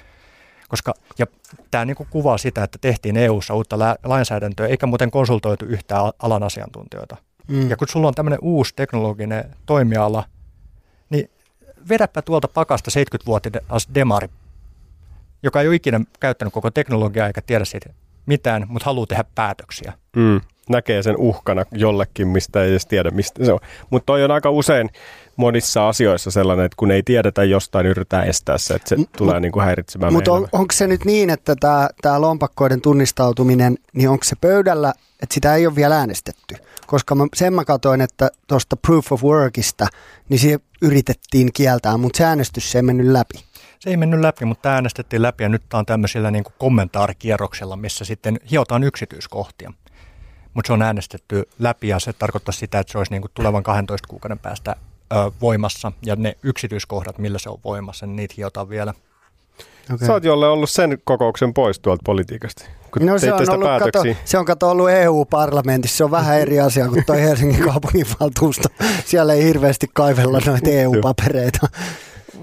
Koska, ja tämä niin kuin kuvaa sitä, että tehtiin EU-ssa uutta lainsäädäntöä, eikä muuten konsultoitu yhtään alan asiantuntijoita. Mm. Ja kun sulla on tämmöinen uusi teknologinen toimiala, niin vedäpä tuolta pakasta 70-vuotias demari joka ei ole ikinä käyttänyt koko teknologiaa eikä tiedä siitä mitään, mutta haluaa tehdä päätöksiä. Mm, näkee sen uhkana jollekin, mistä ei edes tiedä, mistä se on. Mutta toi on aika usein monissa asioissa sellainen, että kun ei tiedetä jostain, yritetään estää se, että se M- tulee niin kuin häiritsemään Mutta on, onko se nyt niin, että tämä lompakkoiden tunnistautuminen, niin onko se pöydällä, että sitä ei ole vielä äänestetty? Koska mä, sen mä katsoin, että tuosta proof of workista, niin se yritettiin kieltää, mutta se äänestys se ei mennyt läpi se ei mennyt läpi, mutta äänestettiin läpi ja nyt tämä on tämmöisillä niin kuin kommentaarikierroksella, missä sitten hiotaan yksityiskohtia. Mutta se on äänestetty läpi ja se tarkoittaa sitä, että se olisi niin kuin tulevan 12 kuukauden päästä ö, voimassa ja ne yksityiskohdat, millä se on voimassa, niin niitä hiotaan vielä. Okay. Sä oot jolle ollut sen kokouksen pois tuolta politiikasta, kun no, se on, ollut, kato, se on kato ollut EU-parlamentissa, se on vähän eri asia kuin tuo Helsingin kaupunginvaltuusto. Siellä ei hirveästi kaivella noita EU-papereita.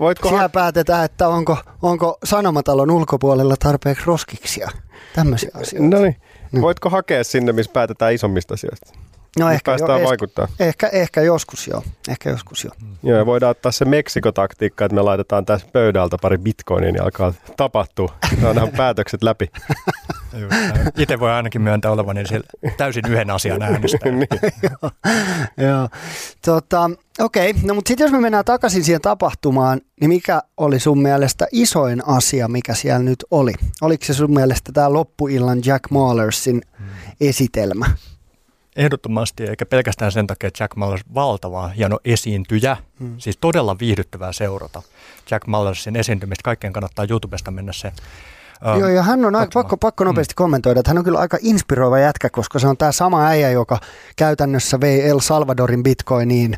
Voitko Siellä ha- päätetään, että onko, onko Sanomatalon ulkopuolella tarpeeksi roskiksia. Tämmöisiä asioita. No niin. Voitko hakea sinne, missä päätetään isommista asioista? No ehkä, päästään jo, vaikuttaa. Ehkä, ehkä joskus joo. Ehkä joskus joo. Mm. Joo, voidaan ottaa se Meksikotaktiikka, että me laitetaan tässä pöydältä pari bitcoinia, niin alkaa tapahtua. Saadaan päätökset läpi. Itse voi ainakin myöntää olevani täysin yhden asian äänestää. niin. joo, joo. Tota, Okei, okay. no mutta sitten jos me mennään takaisin siihen tapahtumaan, niin mikä oli sun mielestä isoin asia, mikä siellä nyt oli? Oliko se sun mielestä tämä loppuillan Jack Mahlersin hmm. esitelmä? Ehdottomasti, eikä pelkästään sen takia, että Jack Mallers valtava hieno esiintyjä, hmm. siis todella viihdyttävää seurata. Jack Mallersin esiintymistä, kaikkien kannattaa YouTubesta mennä se Uh, Joo, ja hän on aika, pakko, pakko nopeasti mm. kommentoida, että hän on kyllä aika inspiroiva jätkä, koska se on tämä sama äijä, joka käytännössä vei El Salvadorin bitcoiniin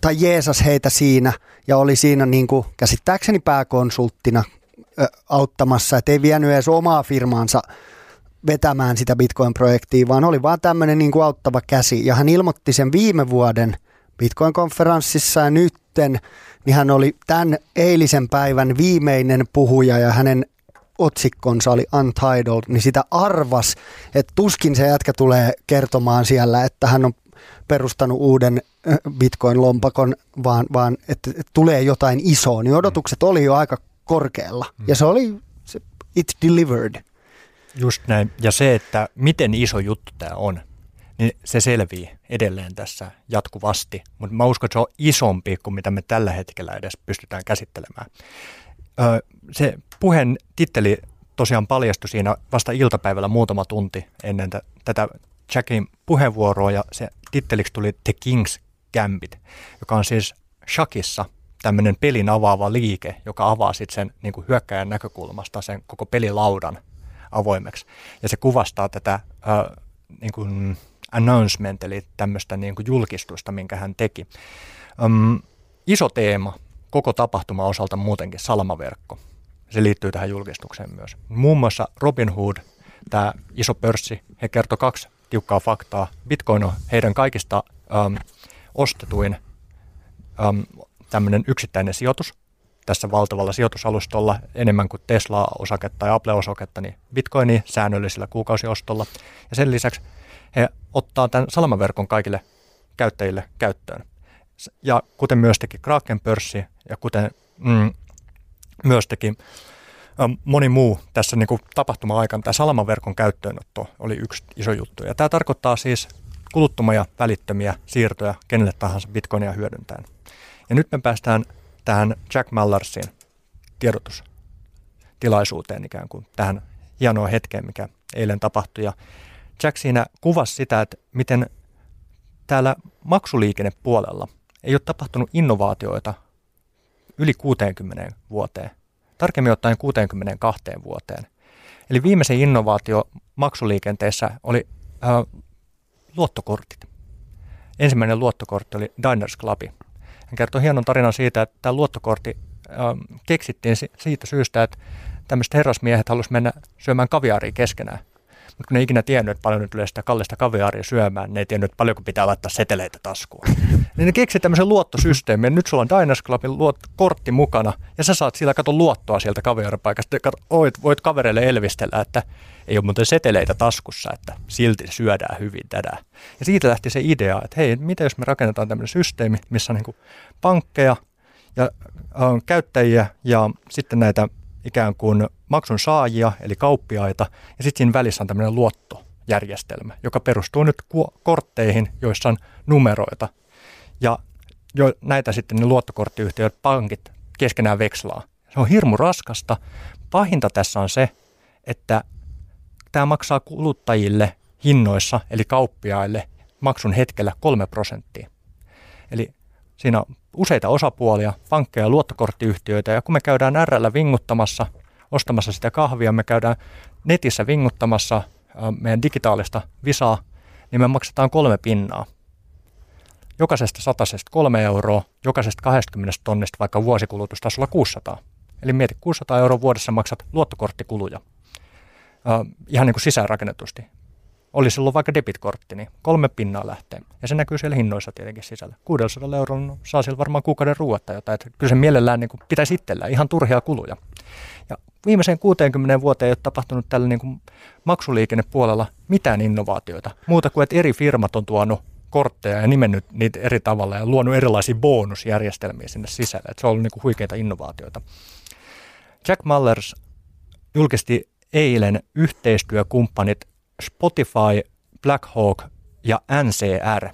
tai Jeesus heitä siinä ja oli siinä niin kuin, käsittääkseni pääkonsulttina auttamassa, että ei vienyt edes omaa firmaansa vetämään sitä Bitcoin-projektia, vaan oli vaan tämmöinen niin kuin auttava käsi. Ja hän ilmoitti sen viime vuoden Bitcoin-konferenssissa ja nytten, niin hän oli tämän eilisen päivän viimeinen puhuja ja hänen otsikkonsa oli Untitled, niin sitä arvas, että tuskin se jätkä tulee kertomaan siellä, että hän on perustanut uuden bitcoin-lompakon, vaan, vaan että, että tulee jotain isoa, niin odotukset oli jo aika korkealla. Ja se oli, se, it delivered. Just näin. Ja se, että miten iso juttu tämä on, niin se selvii edelleen tässä jatkuvasti. Mutta mä uskon, että se on isompi kuin mitä me tällä hetkellä edes pystytään käsittelemään. Öö, se puheen titteli tosiaan paljastui siinä vasta iltapäivällä muutama tunti ennen t- tätä Jackin puheenvuoroa ja se titteliksi tuli The King's Gambit, joka on siis shakissa tämmöinen pelin avaava liike, joka avaa sitten sen niin hyökkäjän näkökulmasta sen koko pelilaudan avoimeksi. Ja se kuvastaa tätä äh, niin kuin announcement, eli tämmöistä niin kuin julkistusta, minkä hän teki. Um, iso teema koko tapahtuma osalta muutenkin salamaverkko. Se liittyy tähän julkistukseen myös. Muun muassa Robin Hood, tämä iso pörssi, he kertoi kaksi tiukkaa faktaa. Bitcoin on heidän kaikista um, ostetuin um, tämmöinen yksittäinen sijoitus tässä valtavalla sijoitusalustolla enemmän kuin Tesla-osaketta ja Apple-osaketta, niin Bitcoini säännöllisellä kuukausiostolla. Ja sen lisäksi he ottaa tämän salamaverkon kaikille käyttäjille käyttöön. Ja kuten myös teki Kraken pörssi ja kuten mm, myös teki moni muu tässä niin kuin tapahtuma-aikana, tämä salamaverkon käyttöönotto oli yksi iso juttu. Ja tämä tarkoittaa siis kuluttomia välittömiä siirtoja kenelle tahansa bitcoinia hyödyntäen. Ja nyt me päästään tähän Jack Mallarsin tiedotustilaisuuteen ikään kuin tähän hienoa hetkeen, mikä eilen tapahtui. Ja Jack siinä kuvasi sitä, että miten täällä maksuliikennepuolella ei ole tapahtunut innovaatioita yli 60 vuoteen. Tarkemmin ottaen 62 vuoteen. Eli viimeisen innovaatio maksuliikenteessä oli äh, luottokortit. Ensimmäinen luottokortti oli Diners Club. Hän kertoi hienon tarinan siitä, että tämä luottokortti äh, keksittiin siitä syystä, että tämmöiset herrasmiehet halusivat mennä syömään kaviaaria keskenään. Mutta kun ne ei ikinä tiennyt, että paljon nyt tulee sitä kallista kaviaaria syömään, ne ei tiennyt, että paljonko pitää laittaa seteleitä taskuun. niin ne keksi tämmöisen luottosysteemin. Nyt sulla on Diners Clubin luot, kortti mukana ja sä saat sillä kato luottoa sieltä kaviaaripaikasta. Kato, voit, voit kavereille elvistellä, että ei ole muuten seteleitä taskussa, että silti syödään hyvin tätä. Ja siitä lähti se idea, että hei, mitä jos me rakennetaan tämmöinen systeemi, missä on niin pankkeja ja äh, käyttäjiä ja sitten näitä ikään kuin maksun saajia, eli kauppiaita, ja sitten siinä välissä on tämmöinen luottojärjestelmä, joka perustuu nyt kortteihin, joissa on numeroita. Ja jo näitä sitten ne luottokorttiyhtiöt, pankit keskenään vekslaa. Se on hirmu raskasta. Pahinta tässä on se, että tämä maksaa kuluttajille hinnoissa, eli kauppiaille, maksun hetkellä kolme prosenttia. Eli siinä on useita osapuolia, pankkeja ja luottokorttiyhtiöitä, ja kun me käydään RL vinguttamassa, ostamassa sitä kahvia, me käydään netissä vinguttamassa meidän digitaalista visaa, niin me maksetaan kolme pinnaa. Jokaisesta satasesta kolme euroa, jokaisesta 20 tonnista vaikka vuosikulutustasolla 600. Eli mieti, 600 euroa vuodessa maksat luottokorttikuluja. Äh, ihan niin kuin sisäänrakennetusti oli silloin vaikka debitkortti, niin kolme pinnaa lähtee. Ja se näkyy siellä hinnoissa tietenkin sisällä. 600 eurolla saa siellä varmaan kuukauden ruoetta jotain. Että kyllä se mielellään niin kuin pitäisi itsellään ihan turhia kuluja. Ja viimeiseen 60 vuoteen ei ole tapahtunut tällä niin kuin maksuliikennepuolella mitään innovaatioita. Muuta kuin, että eri firmat on tuonut kortteja ja nimennyt niitä eri tavalla ja luonut erilaisia bonusjärjestelmiä sinne sisälle. Että se on ollut kuin huikeita innovaatioita. Jack Mallers julkisti eilen yhteistyökumppanit Spotify, Blackhawk ja NCR.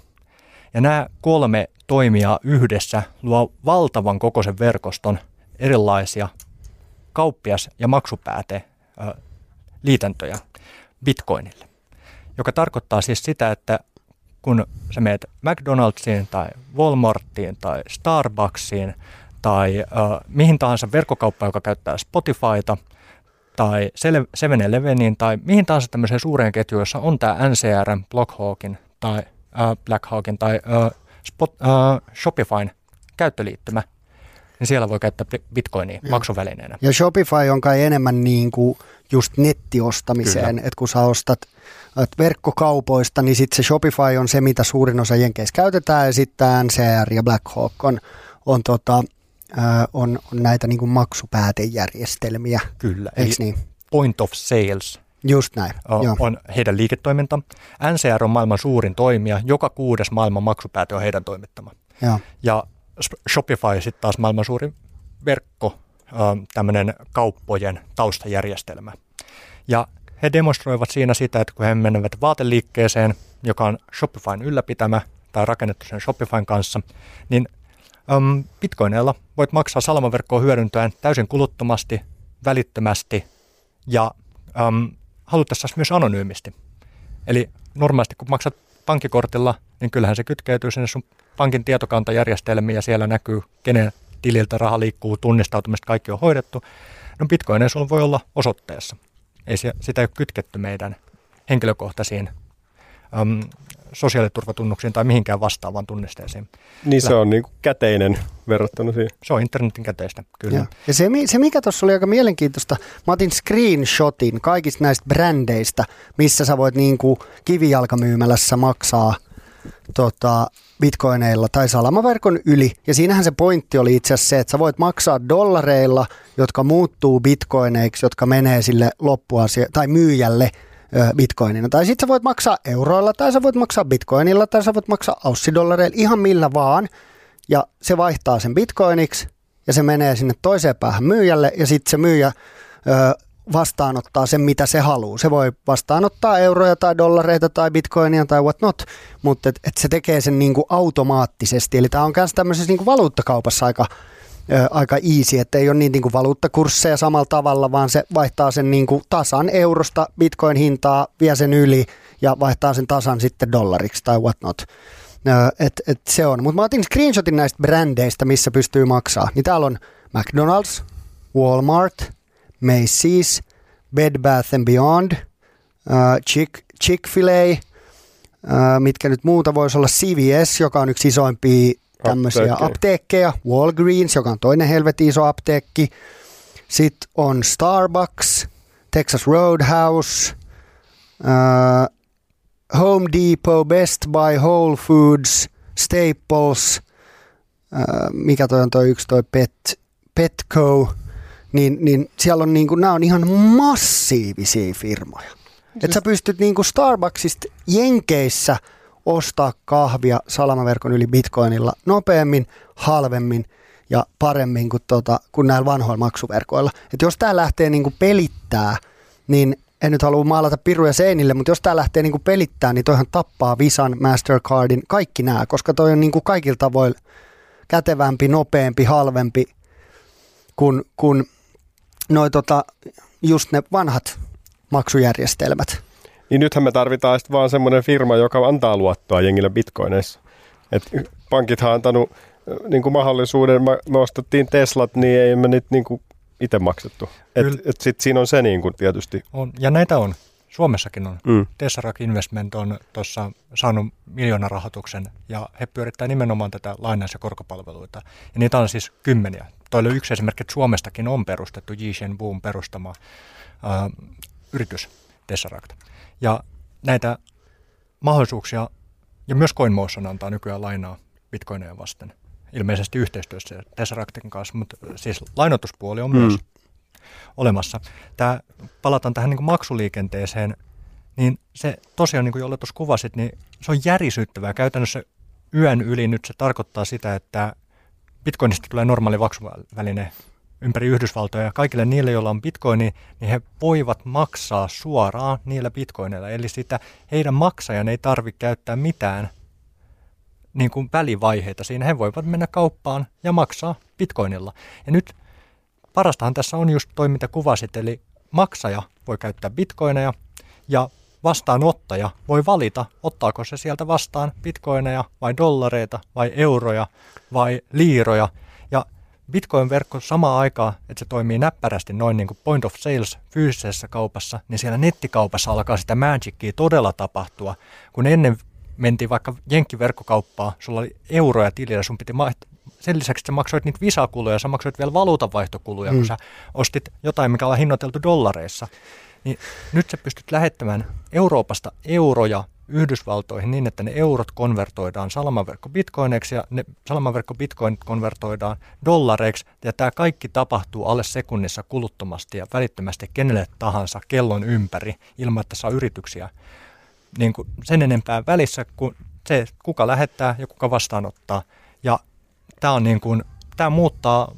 Ja nämä kolme toimijaa yhdessä luo valtavan kokoisen verkoston erilaisia kauppias- ja maksupääte liitäntöjä Bitcoinille, joka tarkoittaa siis sitä, että kun sä meet McDonald'siin tai Walmartiin tai Starbucksiin tai äh, mihin tahansa verkkokauppaan, joka käyttää Spotifyta – tai 7-Eleveniin tai mihin tahansa tämmöiseen suureen ketjuun, jossa on tämä NCR, Blockhawkin tai äh, Blackhawkin tai äh, Spot, äh, Shopifyn käyttöliittymä, niin siellä voi käyttää bitcoinia ja. maksuvälineenä. Ja Shopify on kai enemmän niin kuin just nettiostamiseen, että kun sä ostat verkkokaupoista, niin sitten se Shopify on se, mitä suurin osa jenkeissä käytetään, ja sitten NCR ja Blackhawk on, on tota, on, on näitä niin kuin maksupäätejärjestelmiä. Kyllä, eli niin? point of sales Just näin. On, joo. on heidän liiketoiminta. NCR on maailman suurin toimija. Joka kuudes maailman maksupääte on heidän toimittama. Joo. Ja Shopify sitten taas maailman suurin verkko, tämmöinen kauppojen taustajärjestelmä. Ja he demonstroivat siinä sitä, että kun he menevät vaateliikkeeseen, joka on Shopifyn ylläpitämä tai rakennettu sen Shopifyn kanssa, niin Um, Bitcoineilla voit maksaa salamaverkkoa hyödyntäen täysin kuluttomasti, välittömästi ja um, haluttaessa myös anonyymisti. Eli normaalisti kun maksat pankkikortilla, niin kyllähän se kytkeytyy sinne sun pankin tietokantajärjestelmiin ja siellä näkyy, kenen tililtä raha liikkuu, tunnistautumista, kaikki on hoidettu. No Bitcoineilla sulla voi olla osoitteessa. Ei se, sitä ei ole kytketty meidän henkilökohtaisiin um, sosiaaliturvatunnuksiin tai mihinkään vastaavaan tunnisteeseen. Niin se on niin kuin käteinen verrattuna siihen. Se on internetin käteistä, kyllä. Ja, ja se, se, mikä tuossa oli aika mielenkiintoista, mä otin screenshotin kaikista näistä brändeistä, missä sä voit niin kuin kivijalkamyymälässä maksaa tota, bitcoineilla tai salamaverkon yli. Ja siinähän se pointti oli itse asiassa se, että sä voit maksaa dollareilla, jotka muuttuu bitcoineiksi, jotka menee sille loppuasia tai myyjälle – bitcoinina. Tai sitten sä voit maksaa euroilla, tai sä voit maksaa bitcoinilla, tai sä voit maksaa aussidollareilla, ihan millä vaan. Ja se vaihtaa sen bitcoiniksi, ja se menee sinne toiseen päähän myyjälle, ja sitten se myyjä ö, vastaanottaa sen, mitä se haluaa. Se voi vastaanottaa euroja tai dollareita tai bitcoinia tai what not, mutta et, et se tekee sen niinku automaattisesti. Eli tämä on myös tämmöisessä niinku valuuttakaupassa aika aika easy, että ei ole niin, niin kuin valuuttakursseja samalla tavalla, vaan se vaihtaa sen niin kuin tasan eurosta bitcoin-hintaa, vie sen yli ja vaihtaa sen tasan sitten dollariksi tai whatnot. Et, et se on. Mutta mä otin screenshotin näistä brändeistä, missä pystyy maksaa. Niin täällä on McDonald's, Walmart, Macy's, Bed Bath and Beyond, Chick, Chick-fil-A, mitkä nyt muuta voisi olla CVS, joka on yksi isoimpia tämmöisiä Apteekkeja. apteekkeja, Walgreens, joka on toinen helvetin iso apteekki, sitten on Starbucks, Texas Roadhouse, uh, Home Depot, Best Buy, Whole Foods, Staples, uh, mikä toi on toi yksi toi Pet, Petco, niin, niin siellä on niinku, nämä on ihan massiivisia firmoja. Että sä pystyt niinku Starbucksista Jenkeissä ostaa kahvia salamaverkon yli bitcoinilla nopeammin, halvemmin ja paremmin kuin, tota, kuin näillä vanhoilla maksuverkoilla. Et jos tämä lähtee niinku pelittää, niin en nyt halua maalata piruja seinille, mutta jos tämä lähtee niinku pelittää, niin toihan tappaa Visan, Mastercardin, kaikki nämä, koska toi on niinku kaikilla tavoin kätevämpi, nopeampi, halvempi kuin, kuin noi tota, just ne vanhat maksujärjestelmät. Niin nythän me tarvitaan sitten vaan semmoinen firma, joka antaa luottoa jengille bitcoineissa. Et pankithan on antanut äh, niin kuin mahdollisuuden, me, ostettiin Teslat, niin ei me niitä niin kuin itse maksettu. Et, Kyllä. et sit siinä on se niin kuin tietysti. On, ja näitä on. Suomessakin on. Mm. Tesserac Investment on tuossa saanut miljoonarahoituksen ja he pyörittää nimenomaan tätä lainaus- ja korkopalveluita. Ja niitä on siis kymmeniä. Toi oli yksi esimerkki, että Suomestakin on perustettu Ji Shen Boom perustama ää, yritys Tesseract. Ja näitä mahdollisuuksia, ja myös CoinMotion antaa nykyään lainaa bitcoineja vasten. Ilmeisesti yhteistyössä Tesseractin kanssa, mutta siis lainoituspuoli on Mm. myös olemassa. Tämä, palataan tähän niin maksuliikenteeseen, niin se tosiaan, niin kuin jolle tuossa kuvasit, niin se on järisyttävää. Käytännössä yön yli nyt se tarkoittaa sitä, että Bitcoinista tulee normaali maksuväline ympäri Yhdysvaltoja ja kaikille niille, joilla on bitcoini, niin he voivat maksaa suoraan niillä bitcoineilla. Eli sitä heidän maksajan ei tarvitse käyttää mitään niin kuin välivaiheita siinä. He voivat mennä kauppaan ja maksaa bitcoinilla. Ja nyt parastahan tässä on just toi, mitä kuvasit, eli maksaja voi käyttää bitcoineja ja vastaanottaja voi valita, ottaako se sieltä vastaan bitcoineja vai dollareita vai euroja vai liiroja. Bitcoin-verkko samaan aikaan, että se toimii näppärästi noin niin kuin point of sales fyysisessä kaupassa, niin siellä nettikaupassa alkaa sitä magicia todella tapahtua. Kun ennen mentiin vaikka jenkkiverkkokauppaa, sulla oli euroja tilillä, sun piti ma- sen lisäksi, että sä maksoit niitä visakuluja, sä maksoit vielä valuutanvaihtokuluja, mm. kun sä ostit jotain, mikä on hinnoiteltu dollareissa. Niin nyt sä pystyt lähettämään Euroopasta euroja Yhdysvaltoihin niin, että ne eurot konvertoidaan salamaverkko bitcoineiksi ja ne salamaverkko bitcoin konvertoidaan dollareiksi ja tämä kaikki tapahtuu alle sekunnissa kuluttomasti ja välittömästi kenelle tahansa kellon ympäri ilman, että saa yrityksiä niin kuin sen enempää välissä kuin se, kuka lähettää ja kuka vastaanottaa. Ja tämä on niin kuin, tämä muuttaa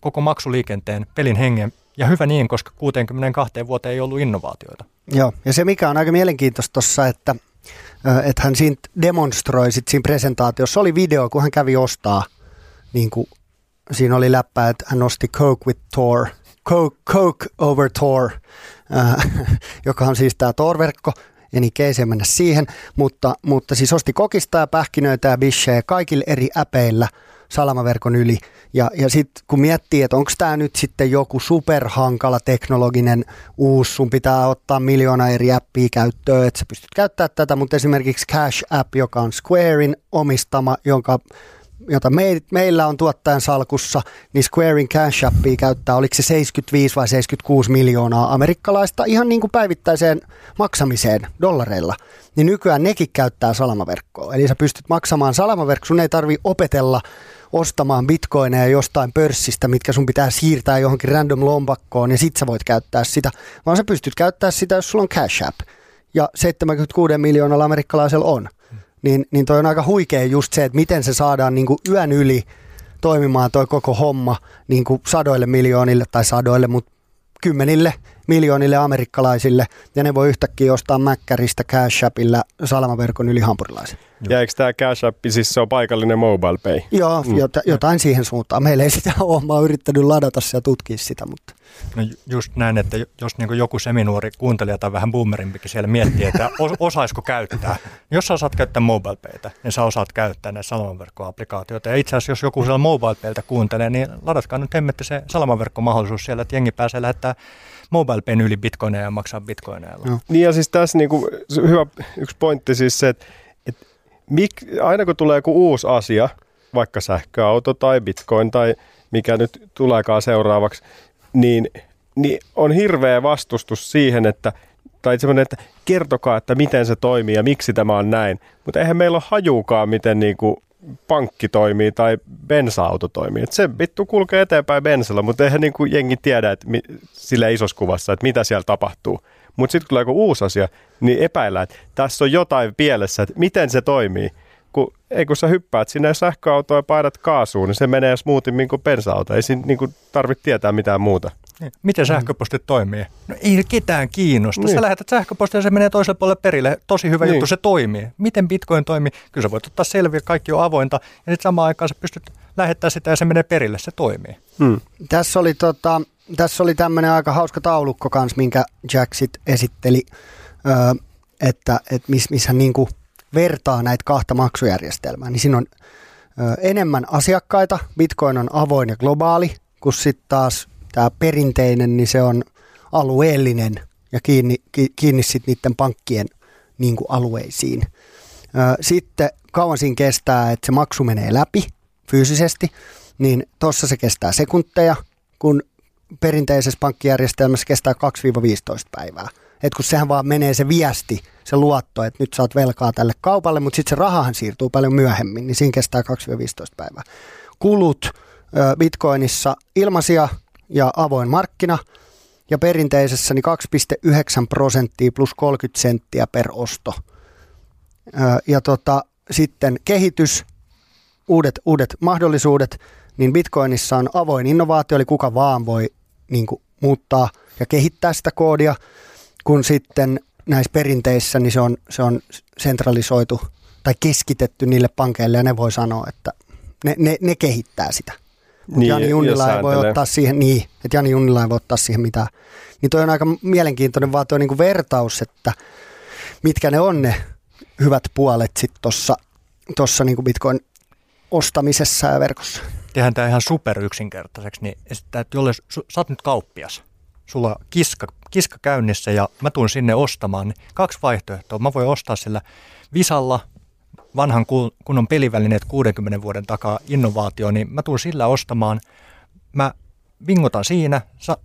koko maksuliikenteen pelin hengen ja hyvä niin, koska 62 vuoteen ei ollut innovaatioita. Joo, ja se mikä on aika mielenkiintoista tuossa, että, että hän siinä demonstroi sit siinä presentaatiossa, oli video, kun hän kävi ostaa, niin kuin, siinä oli läppä, että hän osti Coke with Tor, Coke, Coke over Tor, äh, joka on siis tämä Tor-verkko, en ikeisiä mennä siihen, mutta, mutta siis osti kokista ja pähkinöitä ja bishejä kaikille eri äpeillä salamaverkon yli. Ja, ja sitten kun miettii, että onko tämä nyt sitten joku superhankala teknologinen uusi, sun pitää ottaa miljoona eri appia käyttöön, että sä pystyt käyttämään tätä, mutta esimerkiksi Cash App, joka on Squarein omistama, jonka jota me, meillä on tuottajan salkussa, niin Squarein Cash Appia käyttää, oliko se 75 vai 76 miljoonaa amerikkalaista ihan niin kuin päivittäiseen maksamiseen dollareilla. Niin nykyään nekin käyttää salamaverkkoa. Eli sä pystyt maksamaan salamaverkko, sun ei tarvi opetella ostamaan bitcoineja jostain pörssistä, mitkä sun pitää siirtää johonkin random lompakkoon ja sit sä voit käyttää sitä, vaan sä pystyt käyttää sitä, jos sulla on Cash App. Ja 76 miljoonalla amerikkalaisella on niin, niin toi on aika huikea just se, että miten se saadaan niin kuin yön yli toimimaan toi koko homma niin kuin sadoille miljoonille tai sadoille, mutta kymmenille miljoonille amerikkalaisille ja ne voi yhtäkkiä ostaa Mäkkäristä Cash Appilla salamaverkon yli hampurilaisen. Ja eikö tämä Cash App, siis se on paikallinen mobile pay? Joo, mm. jota, jotain siihen suuntaan. Meillä ei sitä ole, mä oon yrittänyt ladata se ja tutkia sitä, mutta... No just näin, että jos niin joku seminuori kuuntelija tai vähän boomerimpikin siellä miettii, että osaisiko käyttää. Jos sä osaat käyttää MobilePaytä, niin sä osaat käyttää näitä salamaverkkoapplikaatioita. Ja itse asiassa jos joku siellä MobilePayltä kuuntelee, niin ladatkaa nyt hemmetti se salamaverkkomahdollisuus siellä, että jengi pääsee lähettää MobilePayn yli bitcoineja ja maksaa bitcoineilla. No. Niin ja siis tässä niin kuin, hyvä yksi pointti siis se, että, että mik, aina kun tulee joku uusi asia, vaikka sähköauto tai bitcoin tai mikä nyt tuleekaan seuraavaksi, niin, niin on hirveä vastustus siihen, että tai semmoinen, että kertokaa, että miten se toimii ja miksi tämä on näin. Mutta eihän meillä ole hajuukaan, miten niinku pankki toimii tai bensa-auto toimii. Et se vittu kulkee eteenpäin bensalla, mutta eihän niinku jengi tiedä että mi, sillä isossa kuvassa, että mitä siellä tapahtuu. Mutta sitten kun tulee joku uusi asia, niin epäillään, että tässä on jotain pielessä, että miten se toimii kun, ei kun sä hyppäät sinne sähköautoon ja paidat kaasuun, niin se menee smoothimmin kuin bensa-auto. Ei siinä niin tarvitse tietää mitään muuta. Niin. Miten sähköpostit toimii? No ei ketään kiinnosta. Niin. Sä lähetät sähköpostia ja se menee toiselle puolelle perille. Tosi hyvä niin. juttu, se toimii. Miten Bitcoin toimii? Kyllä sä voit ottaa selviä, kaikki on avointa. Ja sitten samaan aikaan sä pystyt lähettämään sitä ja se menee perille, se toimii. Hmm. Tässä oli, tota, tässä oli tämmöinen aika hauska taulukko kanssa, minkä Jack sit esitteli, öö, että, missä miss hän niinku vertaa näitä kahta maksujärjestelmää, niin siinä on ö, enemmän asiakkaita, Bitcoin on avoin ja globaali, kun sitten taas tämä perinteinen, niin se on alueellinen ja kiinni, ki, kiinni sitten niiden pankkien niin kuin alueisiin. Sitten kauan siinä kestää, että se maksu menee läpi fyysisesti, niin tuossa se kestää sekunteja, kun perinteisessä pankkijärjestelmässä kestää 2-15 päivää. Et kun sehän vaan menee se viesti, se luotto, että nyt saat velkaa tälle kaupalle, mutta sitten se rahahan siirtyy paljon myöhemmin, niin siinä kestää 2-15 päivää. Kulut Bitcoinissa ilmaisia ja avoin markkina, ja perinteisessä niin 2,9 prosenttia plus 30 senttiä per osto. Ja tota, sitten kehitys, uudet, uudet mahdollisuudet, niin Bitcoinissa on avoin innovaatio, eli kuka vaan voi niin kuin, muuttaa ja kehittää sitä koodia kun sitten näissä perinteissä niin se on, se on sentralisoitu tai keskitetty niille pankeille ja ne voi sanoa, että ne, ne, ne kehittää sitä. Mutta niin, Jani Junnila ei voi ottaa siihen, niin, että Jani Junnila ei voi ottaa siihen mitään. Niin toi on aika mielenkiintoinen vaan tuo niinku vertaus, että mitkä ne on ne hyvät puolet sitten tuossa tossa niinku Bitcoin ostamisessa ja verkossa. Tehdään tämä ihan super yksinkertaiseksi, niin että jolle, sä oot nyt kauppias, sulla on kiska kiska käynnissä ja mä tuun sinne ostamaan, niin kaksi vaihtoehtoa. Mä voin ostaa sillä Visalla vanhan kunnon pelivälineet 60 vuoden takaa innovaatio, niin mä tuun sillä ostamaan. Mä vingotan siinä, sa,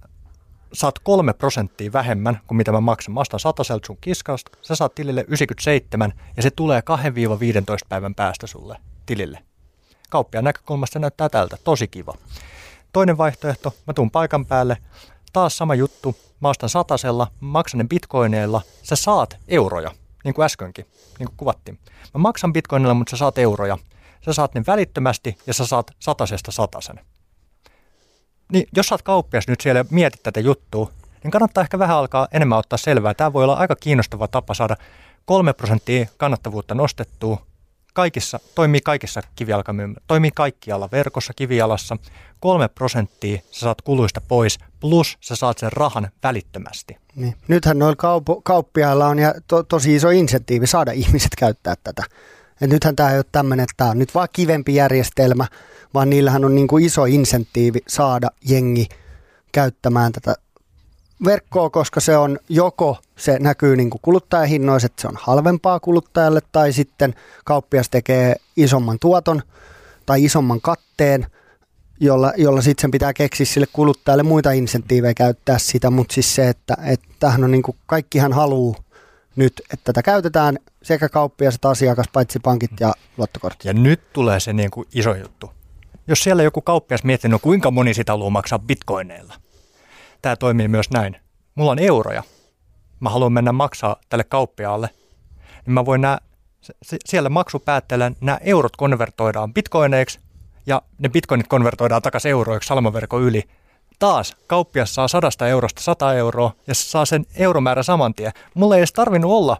saat kolme prosenttia vähemmän kuin mitä mä maksan. Mä ostan sataselta sun kiskasta, sä saat tilille 97 ja se tulee 2-15 päivän päästä sulle tilille. Kauppiaan näkökulmasta näyttää tältä, tosi kiva. Toinen vaihtoehto, mä tuun paikan päälle, taas sama juttu, mä ostan satasella, maksan ne bitcoineilla, sä saat euroja, niin kuin äskenkin, niin kuin kuvattiin. Mä maksan bitcoinilla, mutta sä saat euroja. Sä saat ne välittömästi ja sä saat satasesta satasen. Niin jos sä oot kauppias nyt siellä ja mietit tätä juttua, niin kannattaa ehkä vähän alkaa enemmän ottaa selvää. Tämä voi olla aika kiinnostava tapa saada kolme prosenttia kannattavuutta nostettua kaikissa, toimii kaikissa kivijalkamyymälöissä, toimii kaikkialla verkossa, kivijalassa. Kolme prosenttia sä saat kuluista pois, plus sä saat sen rahan välittömästi. Niin. Nythän noilla kaup- kauppiailla on ja to- tosi iso insentiivi saada ihmiset käyttää tätä. Et nythän tämä ei ole tämmöinen, että tämä on nyt vaan kivempi järjestelmä, vaan niillähän on niin kuin iso insentiivi saada jengi käyttämään tätä verkkoa, koska se on joko se näkyy niin kuin kuluttajahinnoissa, että se on halvempaa kuluttajalle, tai sitten kauppias tekee isomman tuoton tai isomman katteen, jolla, jolla sitten sen pitää keksiä sille kuluttajalle muita insentiivejä käyttää sitä, mutta siis se, että, että on niin kuin, kaikkihan haluaa nyt, että tätä käytetään sekä kauppias että asiakas, paitsi pankit ja luottokortti. Ja nyt tulee se niin kuin iso juttu. Jos siellä joku kauppias miettii, no kuinka moni sitä haluaa maksaa bitcoineilla, tämä toimii myös näin. Mulla on euroja. Mä haluan mennä maksaa tälle kauppiaalle. Niin mä voin nää, siellä maksupäätteellä nämä eurot konvertoidaan bitcoineiksi ja ne bitcoinit konvertoidaan takaisin euroiksi salmaverkon yli taas kauppias saa sadasta eurosta 100 euroa ja se saa sen euromäärä saman tien. Mulla ei edes tarvinnut olla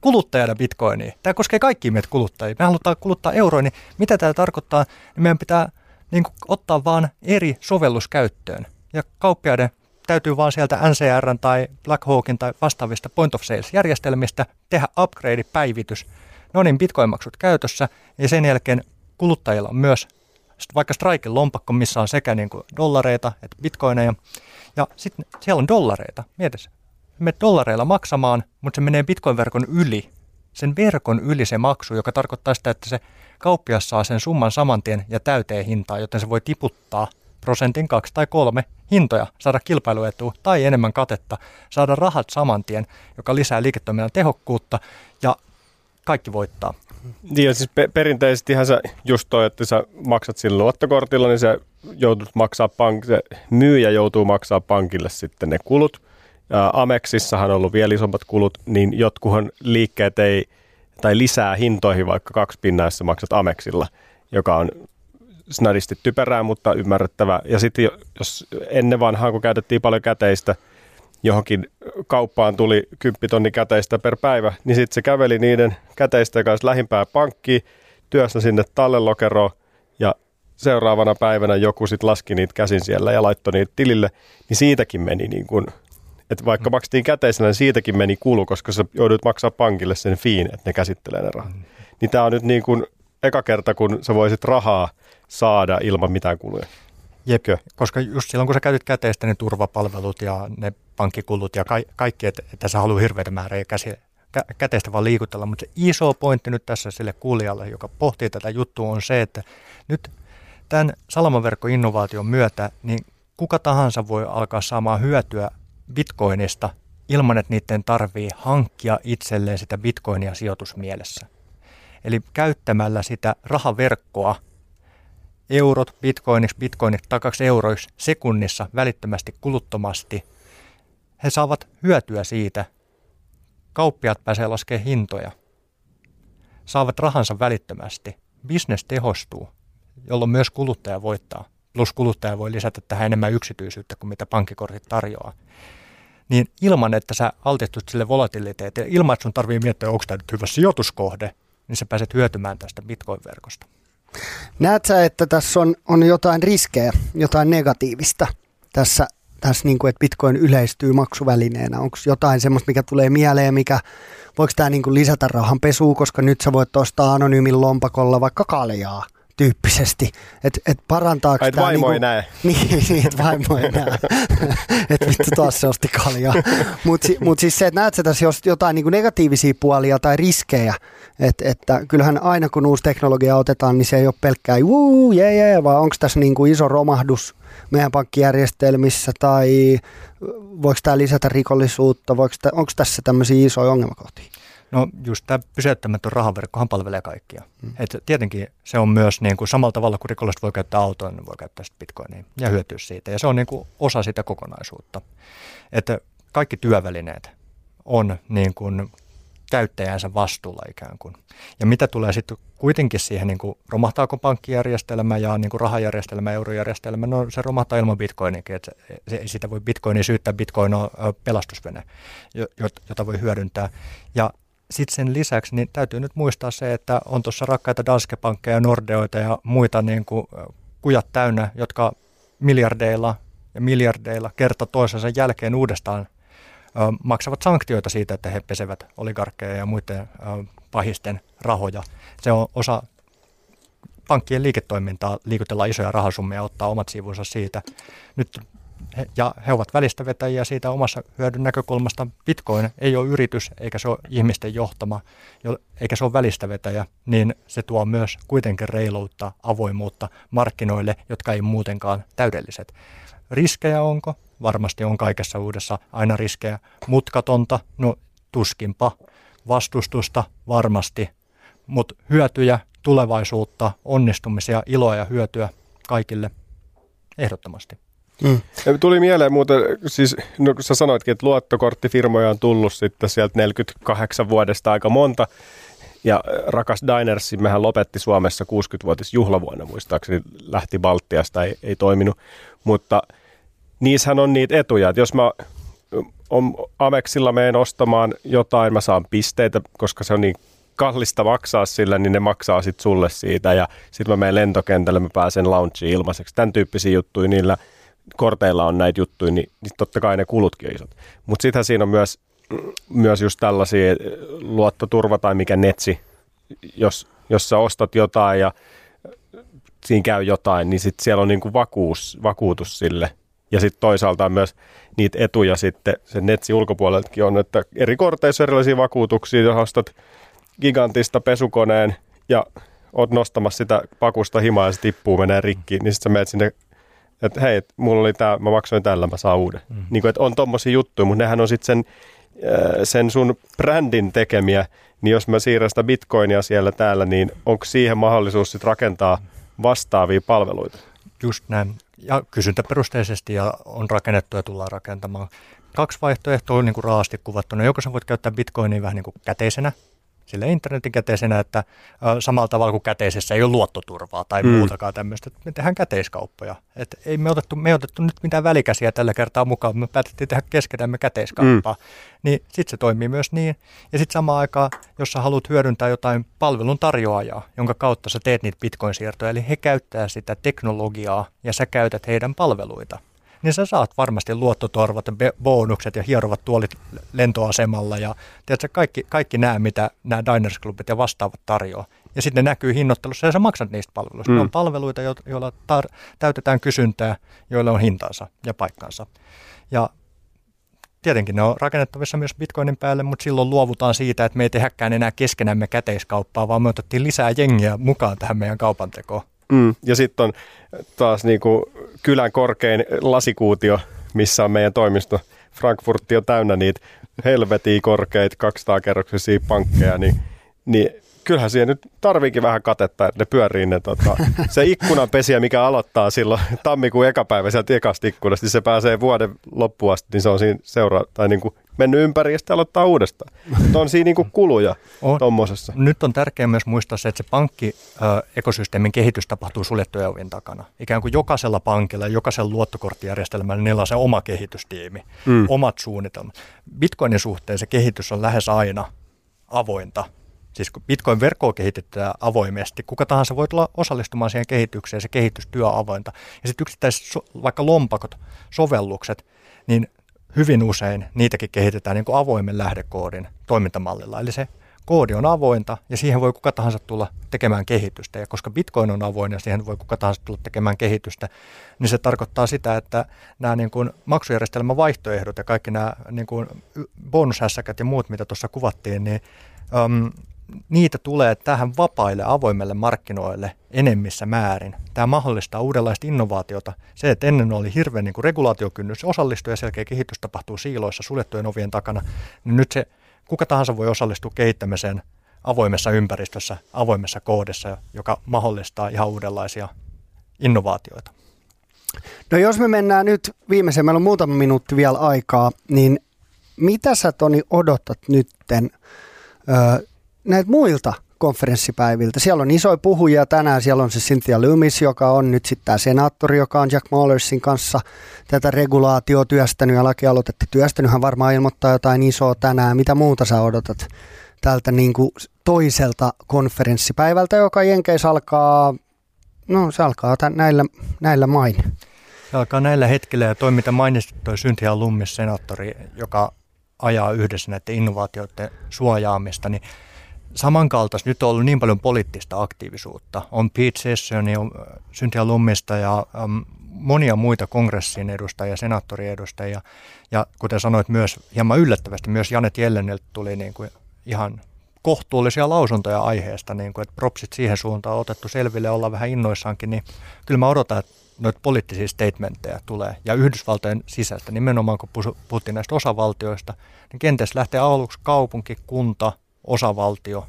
kuluttajana bitcoinia. Tämä koskee kaikkia meitä kuluttajia. Me halutaan kuluttaa euroja, niin mitä tämä tarkoittaa? Niin meidän pitää niin kuin, ottaa vaan eri sovellus käyttöön. Ja kauppiaiden täytyy vaan sieltä NCR tai Blackhawkin tai vastaavista point of sales järjestelmistä tehdä upgrade, päivitys. No niin, bitcoin-maksut käytössä ja sen jälkeen kuluttajilla on myös vaikka Striken lompakko, missä on sekä niin kuin dollareita että bitcoineja. Ja sitten siellä on dollareita. Mieti se. Me dollareilla maksamaan, mutta se menee bitcoin-verkon yli. Sen verkon yli se maksu, joka tarkoittaa sitä, että se kauppias saa sen summan saman tien ja täyteen hintaa, joten se voi tiputtaa prosentin kaksi tai kolme hintoja, saada kilpailuetua tai enemmän katetta, saada rahat saman tien, joka lisää liiketoiminnan tehokkuutta ja kaikki voittaa. Niin, siis pe- perinteisestihän sä just toi, että sä maksat sillä luottokortilla, niin se joutut maksaa pank- se myyjä joutuu maksaa pankille sitten ne kulut. Ja Amexissahan on ollut vielä isommat kulut, niin jotkuhan liikkeet ei, tai lisää hintoihin vaikka kaksi pinnaa, jos maksat Amexilla, joka on snadisti typerää, mutta ymmärrettävä. Ja sitten jos ennen vanhaa, kun käytettiin paljon käteistä, johonkin kauppaan tuli 10 tonni käteistä per päivä, niin sitten se käveli niiden käteistä kanssa lähimpää pankkiin, työssä sinne tallelokeroon ja seuraavana päivänä joku sitten laski niitä käsin siellä ja laittoi niitä tilille, niin siitäkin meni niin kuin, että vaikka mm. maksettiin käteisenä, niin siitäkin meni kulu, koska sä joudut maksaa pankille sen fiin, että ne käsittelee ne rahat. Mm. Niin tämä on nyt niin kuin eka kerta, kun sä voisit rahaa saada ilman mitään kuluja. Jepkö, koska just silloin kun sä käytit käteistä, ne turvapalvelut ja ne pankkikulut ja ka- kaikki, että, että sä haluat hirveitä määrää käsi, kä- käteistä vaan liikutella. Mutta se iso pointti nyt tässä sille kuulijalle, joka pohtii tätä juttua, on se, että nyt tämän salamaverkkoinnovaation myötä, niin kuka tahansa voi alkaa saamaan hyötyä bitcoinista ilman, että niiden tarvii hankkia itselleen sitä bitcoinia sijoitusmielessä. Eli käyttämällä sitä rahaverkkoa eurot bitcoiniksi, bitcoinit takaksi euroiksi sekunnissa välittömästi kuluttomasti. He saavat hyötyä siitä. Kauppiat pääsee laskemaan hintoja. Saavat rahansa välittömästi. Business tehostuu, jolloin myös kuluttaja voittaa. Plus kuluttaja voi lisätä tähän enemmän yksityisyyttä kuin mitä pankkikortit tarjoaa. Niin ilman, että sä altistut sille volatiliteetille, ilman, että sun tarvii miettiä, onko tämä nyt hyvä sijoituskohde, niin sä pääset hyötymään tästä bitcoin-verkosta. Näet sä, että tässä on, on jotain riskejä, jotain negatiivista tässä, tässä niin kuin, että bitcoin yleistyy maksuvälineenä? Onko jotain semmoista, mikä tulee mieleen, mikä, voiko tämä niin lisätä rahanpesua, koska nyt sä voit ostaa anonyymin lompakolla vaikka kaljaa? Tyyppisesti, että et parantaako Ai, tämä... vaimo ei näe. Niin, niin että vaimo ei näe. että vittu taas se osti kaljaa. Mutta mut siis se, että näet sä tässä jotain niin negatiivisia puolia tai riskejä, että, että kyllähän aina kun uusi teknologia otetaan, niin se ei ole pelkkää juu, jee, jee, vaan onko tässä niin kuin iso romahdus meidän pankkijärjestelmissä tai voiko tämä lisätä rikollisuutta, onko tässä tämmöisiä isoja ongelmakohtia? No just tämä pysäyttämätön rahaverkkohan palvelee kaikkia. Hmm. Et tietenkin se on myös niin kuin samalla tavalla kuin rikolliset voi käyttää autoa, niin voi käyttää sitten bitcoinia ja hyötyä siitä. Ja se on niin kuin osa sitä kokonaisuutta. Että kaikki työvälineet on niin kuin käyttäjänsä vastuulla ikään kuin. Ja mitä tulee sitten kuitenkin siihen, niin kuin romahtaako pankkijärjestelmä ja niin kuin rahajärjestelmä, eurojärjestelmä, no se romahtaa ilman bitcoinikin, että se, sitä voi bitcoinia syyttää, bitcoin on pelastusvene, jota voi hyödyntää. Ja sitten sen lisäksi niin täytyy nyt muistaa se, että on tuossa rakkaita Danske Pankkeja, Nordeoita ja muita niin kuin kujat täynnä, jotka miljardeilla ja miljardeilla kerta toisensa jälkeen uudestaan maksavat sanktioita siitä, että he pesevät oligarkkeja ja muiden pahisten rahoja. Se on osa pankkien liiketoimintaa liikutella isoja rahasummia ja ottaa omat sivunsa siitä. Nyt ja he ovat välistävetäjiä siitä omassa hyödyn näkökulmasta. Bitcoin ei ole yritys eikä se ole ihmisten johtama, eikä se ole välistävetäjä, niin se tuo myös kuitenkin reiluutta, avoimuutta markkinoille, jotka ei muutenkaan täydelliset. Riskejä onko? Varmasti on kaikessa uudessa aina riskejä. Mutkatonta? No tuskinpa. Vastustusta? Varmasti. Mutta hyötyjä, tulevaisuutta, onnistumisia, iloa ja hyötyä kaikille ehdottomasti. Mm. Tuli mieleen muuten, siis no, sä sanoitkin, että luottokorttifirmoja on tullut sitten sieltä 48 vuodesta aika monta. Ja rakas Diners, mehän lopetti Suomessa 60-vuotis juhlavuonna muistaakseni, lähti Baltiasta, ei, ei toiminut. Mutta niissähän on niitä etuja, että jos mä on Amexilla menen ostamaan jotain, mä saan pisteitä, koska se on niin kallista maksaa sillä, niin ne maksaa sitten sulle siitä ja sitten mä menen lentokentälle, mä pääsen loungeen ilmaiseksi. Tämän tyyppisiä juttuja niillä korteilla on näitä juttuja, niin, niin totta kai ne kulutkin on isot. Mutta sittenhän siinä on myös, myös just tällaisia luottoturva tai mikä netsi, jos, jos sä ostat jotain ja siinä käy jotain, niin sitten siellä on niinku vakuus, vakuutus sille. Ja sitten toisaalta myös niitä etuja sitten sen netsi ulkopuoleltakin on, että eri korteissa erilaisia vakuutuksia, jos ostat gigantista pesukoneen ja oot nostamassa sitä pakusta himaa ja se tippuu, menee rikki, niin sitten sä menet sinne, että hei, mulla oli tämä, mä maksoin tällä, mä saan uuden. Mm. Niin kuin, että on tommosia juttuja, mutta nehän on sitten sen, äh, sen sun brändin tekemiä, niin jos mä siirrän sitä bitcoinia siellä täällä, niin onko siihen mahdollisuus sitten rakentaa vastaavia palveluita? Just näin. Ja kysyntäperusteisesti ja on rakennettu ja tullaan rakentamaan. Kaksi vaihtoehtoa on niin kuin raasti kuvattuna. Joko sä voit käyttää bitcoinia vähän niin kuin käteisenä, sille internetin käteisenä, että samalla tavalla kuin käteisessä ei ole luottoturvaa tai mm. muutakaan tämmöistä, me tehdään käteiskauppoja. Et ei me otettu, me ei otettu nyt mitään välikäsiä tällä kertaa mukaan, me päätettiin tehdä keskenämme käteiskauppaa. Mm. Niin sitten se toimii myös niin. Ja sitten samaan aikaan, jos sä haluat hyödyntää jotain palvelun tarjoajaa, jonka kautta sä teet niitä bitcoin-siirtoja, eli he käyttää sitä teknologiaa ja sä käytät heidän palveluita niin sä saat varmasti luottotorvat ja bonukset ja hierovat tuolit lentoasemalla ja tiedätkö, kaikki, kaikki nämä, mitä nämä Diners ja vastaavat tarjoaa. Ja sitten ne näkyy hinnoittelussa ja sä maksat niistä palveluista. Mm. Ne on palveluita, joilla tar- täytetään kysyntää, joilla on hintansa ja paikkansa. Ja tietenkin ne on rakennettavissa myös bitcoinin päälle, mutta silloin luovutaan siitä, että me ei tehdäkään enää keskenämme käteiskauppaa, vaan me otettiin lisää jengiä mukaan tähän meidän kaupantekoon. Mm. Ja sitten on taas niin kuin kylän korkein lasikuutio, missä on meidän toimisto. Frankfurtti on täynnä niitä helvetiin korkeita 200 kerroksisia pankkeja, niin, niin kyllähän siihen nyt tarviikin vähän katetta, että ne pyörii ne, tota, se ikkunanpesiä, mikä aloittaa silloin tammikuun ekapäivä sieltä ekasta ikkunasta, niin se pääsee vuoden loppuun asti, niin se on siinä seuraa, tai niin kuin mennyt ympäri ja sitten aloittaa uudestaan. Mutta on siinä niin kuin kuluja tuommoisessa. Nyt on tärkeää myös muistaa se, että se pankkiekosysteemin kehitys tapahtuu suljettujen ovien takana. Ikään kuin jokaisella pankilla, jokaisella luottokorttijärjestelmällä niillä on se oma kehitystiimi, mm. omat suunnitelmat. Bitcoinin suhteen se kehitys on lähes aina avointa Siis kun Bitcoin-verkkoa kehitetään avoimesti, kuka tahansa voi tulla osallistumaan siihen kehitykseen, se kehitystyö avointa. Ja sitten yksittäiset vaikka lompakot, sovellukset, niin hyvin usein niitäkin kehitetään niin kuin avoimen lähdekoodin toimintamallilla. Eli se koodi on avointa ja siihen voi kuka tahansa tulla tekemään kehitystä. Ja koska Bitcoin on avoin ja siihen voi kuka tahansa tulla tekemään kehitystä, niin se tarkoittaa sitä, että nämä niin kuin maksujärjestelmän vaihtoehdot ja kaikki nämä niin kuin bonushässäkät ja muut, mitä tuossa kuvattiin, niin niitä tulee tähän vapaille avoimelle markkinoille enemmissä määrin. Tämä mahdollistaa uudenlaista innovaatiota. Se, että ennen oli hirveän niin regulaatiokynnys osallistua ja selkeä kehitys tapahtuu siiloissa suljettujen ovien takana, niin nyt se kuka tahansa voi osallistua kehittämiseen avoimessa ympäristössä, avoimessa koodissa, joka mahdollistaa ihan uudenlaisia innovaatioita. No jos me mennään nyt viimeiseen, meillä on muutama minuutti vielä aikaa, niin mitä sä Toni odotat nytten näitä muilta konferenssipäiviltä. Siellä on isoja puhujia tänään. Siellä on se Cynthia Loomis, joka on nyt sitten tämä senaattori, joka on Jack Mahlersin kanssa tätä regulaatio työstänyt ja lakialoitetta työstänyt. Hän varmaan ilmoittaa jotain isoa tänään. Mitä muuta sä odotat tältä niin kuin toiselta konferenssipäivältä, joka Jenkeissä alkaa, no se alkaa tämän, näillä, näillä main. Se alkaa näillä hetkillä ja toi mitä mainitsit, toi Cynthia Lummis, senaattori, joka ajaa yhdessä näiden innovaatioiden suojaamista, niin samankaltaista nyt on ollut niin paljon poliittista aktiivisuutta. On Pete Sessioni, on äh, Cynthia Lummista ja um, monia muita kongressin edustajia, senaattoriedustajia. Ja kuten sanoit myös hieman yllättävästi, myös Janet Jelleniltä tuli niin kuin ihan kohtuullisia lausuntoja aiheesta, niin kuin, että propsit siihen suuntaan on otettu selville, olla vähän innoissaankin, niin kyllä mä odotan, että noita poliittisia statementteja tulee. Ja Yhdysvaltojen sisäistä, nimenomaan kun puhuttiin näistä osavaltioista, niin kenties lähtee aluksi kaupunki, kunta, osavaltio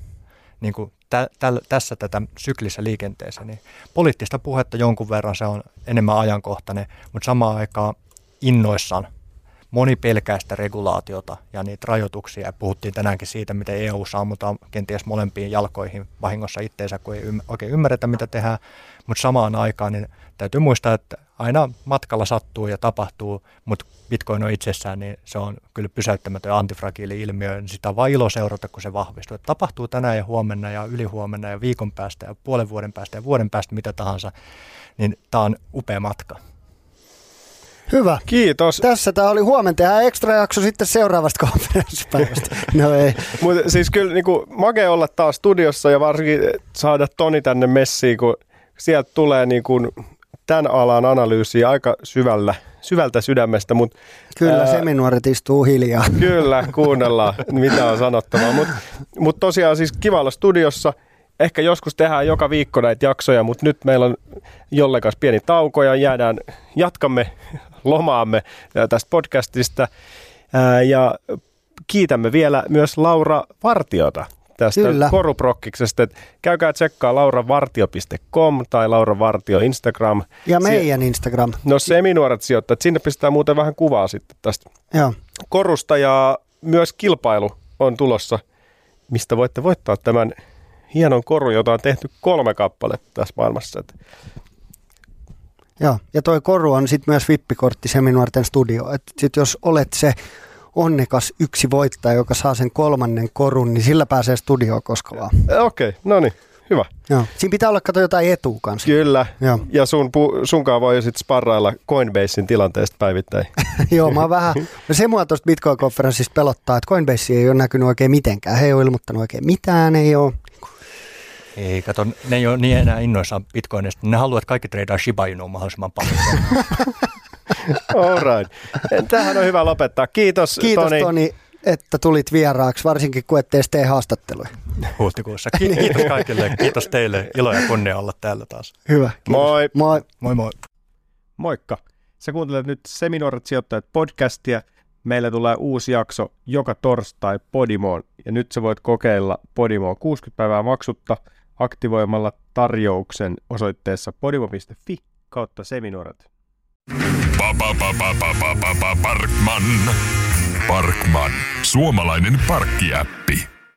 niin kuin tä, tä, tässä tätä syklissä liikenteessä. Niin poliittista puhetta jonkun verran se on enemmän ajankohtainen, mutta samaan aikaan innoissaan moni pelkää sitä regulaatiota ja niitä rajoituksia. Puhuttiin tänäänkin siitä, miten EU ammutaan kenties molempiin jalkoihin vahingossa itteensä, kun ei ymm- oikein ymmärretä, mitä tehdään. Mutta samaan aikaan niin täytyy muistaa, että aina matkalla sattuu ja tapahtuu, mutta Bitcoin on itsessään, niin se on kyllä pysäyttämätön antifragiili ilmiö. Niin sitä on vain ilo seurata, kun se vahvistuu. Että tapahtuu tänään ja huomenna ja ylihuomenna ja viikon päästä ja puolen vuoden päästä ja vuoden päästä mitä tahansa. Niin tämä on upea matka. Hyvä. Kiitos. Tässä tämä oli huomenna. Tehdään ekstra jakso sitten seuraavasta konferenssipäivästä. No ei. Mutta siis kyllä niin kuin, make olla taas studiossa ja varsinkin saada Toni tänne messiin, kun sieltä tulee niin kuin, tämän alan analyysiä aika syvällä, syvältä sydämestä. Mut, Kyllä, ää, seminuoret istuu hiljaa. Kyllä, kuunnellaan, mitä on sanottavaa. Mutta mut tosiaan siis kiva olla studiossa. Ehkä joskus tehdään joka viikko näitä jaksoja, mutta nyt meillä on jollekas pieni tauko ja jäädään, jatkamme lomaamme tästä podcastista. Ää, ja kiitämme vielä myös Laura Vartiota tästä Kyllä. koruprokkiksesta. Että käykää tsekkaa lauravartio.com tai Laura Vartio Instagram. Ja meidän Sie- Instagram. No seminuoret sijoittajat. Sinne pistää muuten vähän kuvaa sitten tästä Joo. korusta ja myös kilpailu on tulossa, mistä voitte voittaa tämän hienon korun, jota on tehty kolme kappaletta tässä maailmassa. Joo, ja toi koru on sitten myös vippikortti Seminuorten studio. Et sit jos olet se onnekas yksi voittaja, joka saa sen kolmannen korun, niin sillä pääsee studioon koska vaan. Okei, okay, no niin. Hyvä. Joo. Siinä pitää olla kato jotain etua kanssa. Kyllä. Joo. Ja sun, sunkaan voi sitten sparrailla Coinbasein tilanteesta päivittäin. Joo, mä vähän, no se mua tuosta Bitcoin-konferenssista pelottaa, että Coinbase ei ole näkynyt oikein mitenkään. He ei ole ilmoittanut oikein mitään, ei ole. Ei, kato, ne ei ole niin enää innoissaan Bitcoinista. Ne haluavat, että kaikki treidaa Shiba Inua mahdollisimman paljon. All right. Tähän on hyvä lopettaa. Kiitos, Kiitos Toni. Toni että tulit vieraaksi, varsinkin kun ettei tee haastatteluja. Huhtikuussa. Kiitos kaikille. Kiitos teille. Ilo ja kunnia olla täällä taas. Hyvä. Kiitos. Moi. Moi. Moi moi. Moikka. Sä kuuntelet nyt Seminoorat sijoittajat podcastia. Meillä tulee uusi jakso joka torstai Podimoon. Ja nyt sä voit kokeilla Podimoa 60 päivää maksutta aktivoimalla tarjouksen osoitteessa podimo.fi kautta Seminuorat. Parkman. Parkman. Suomalainen parkkiäppi.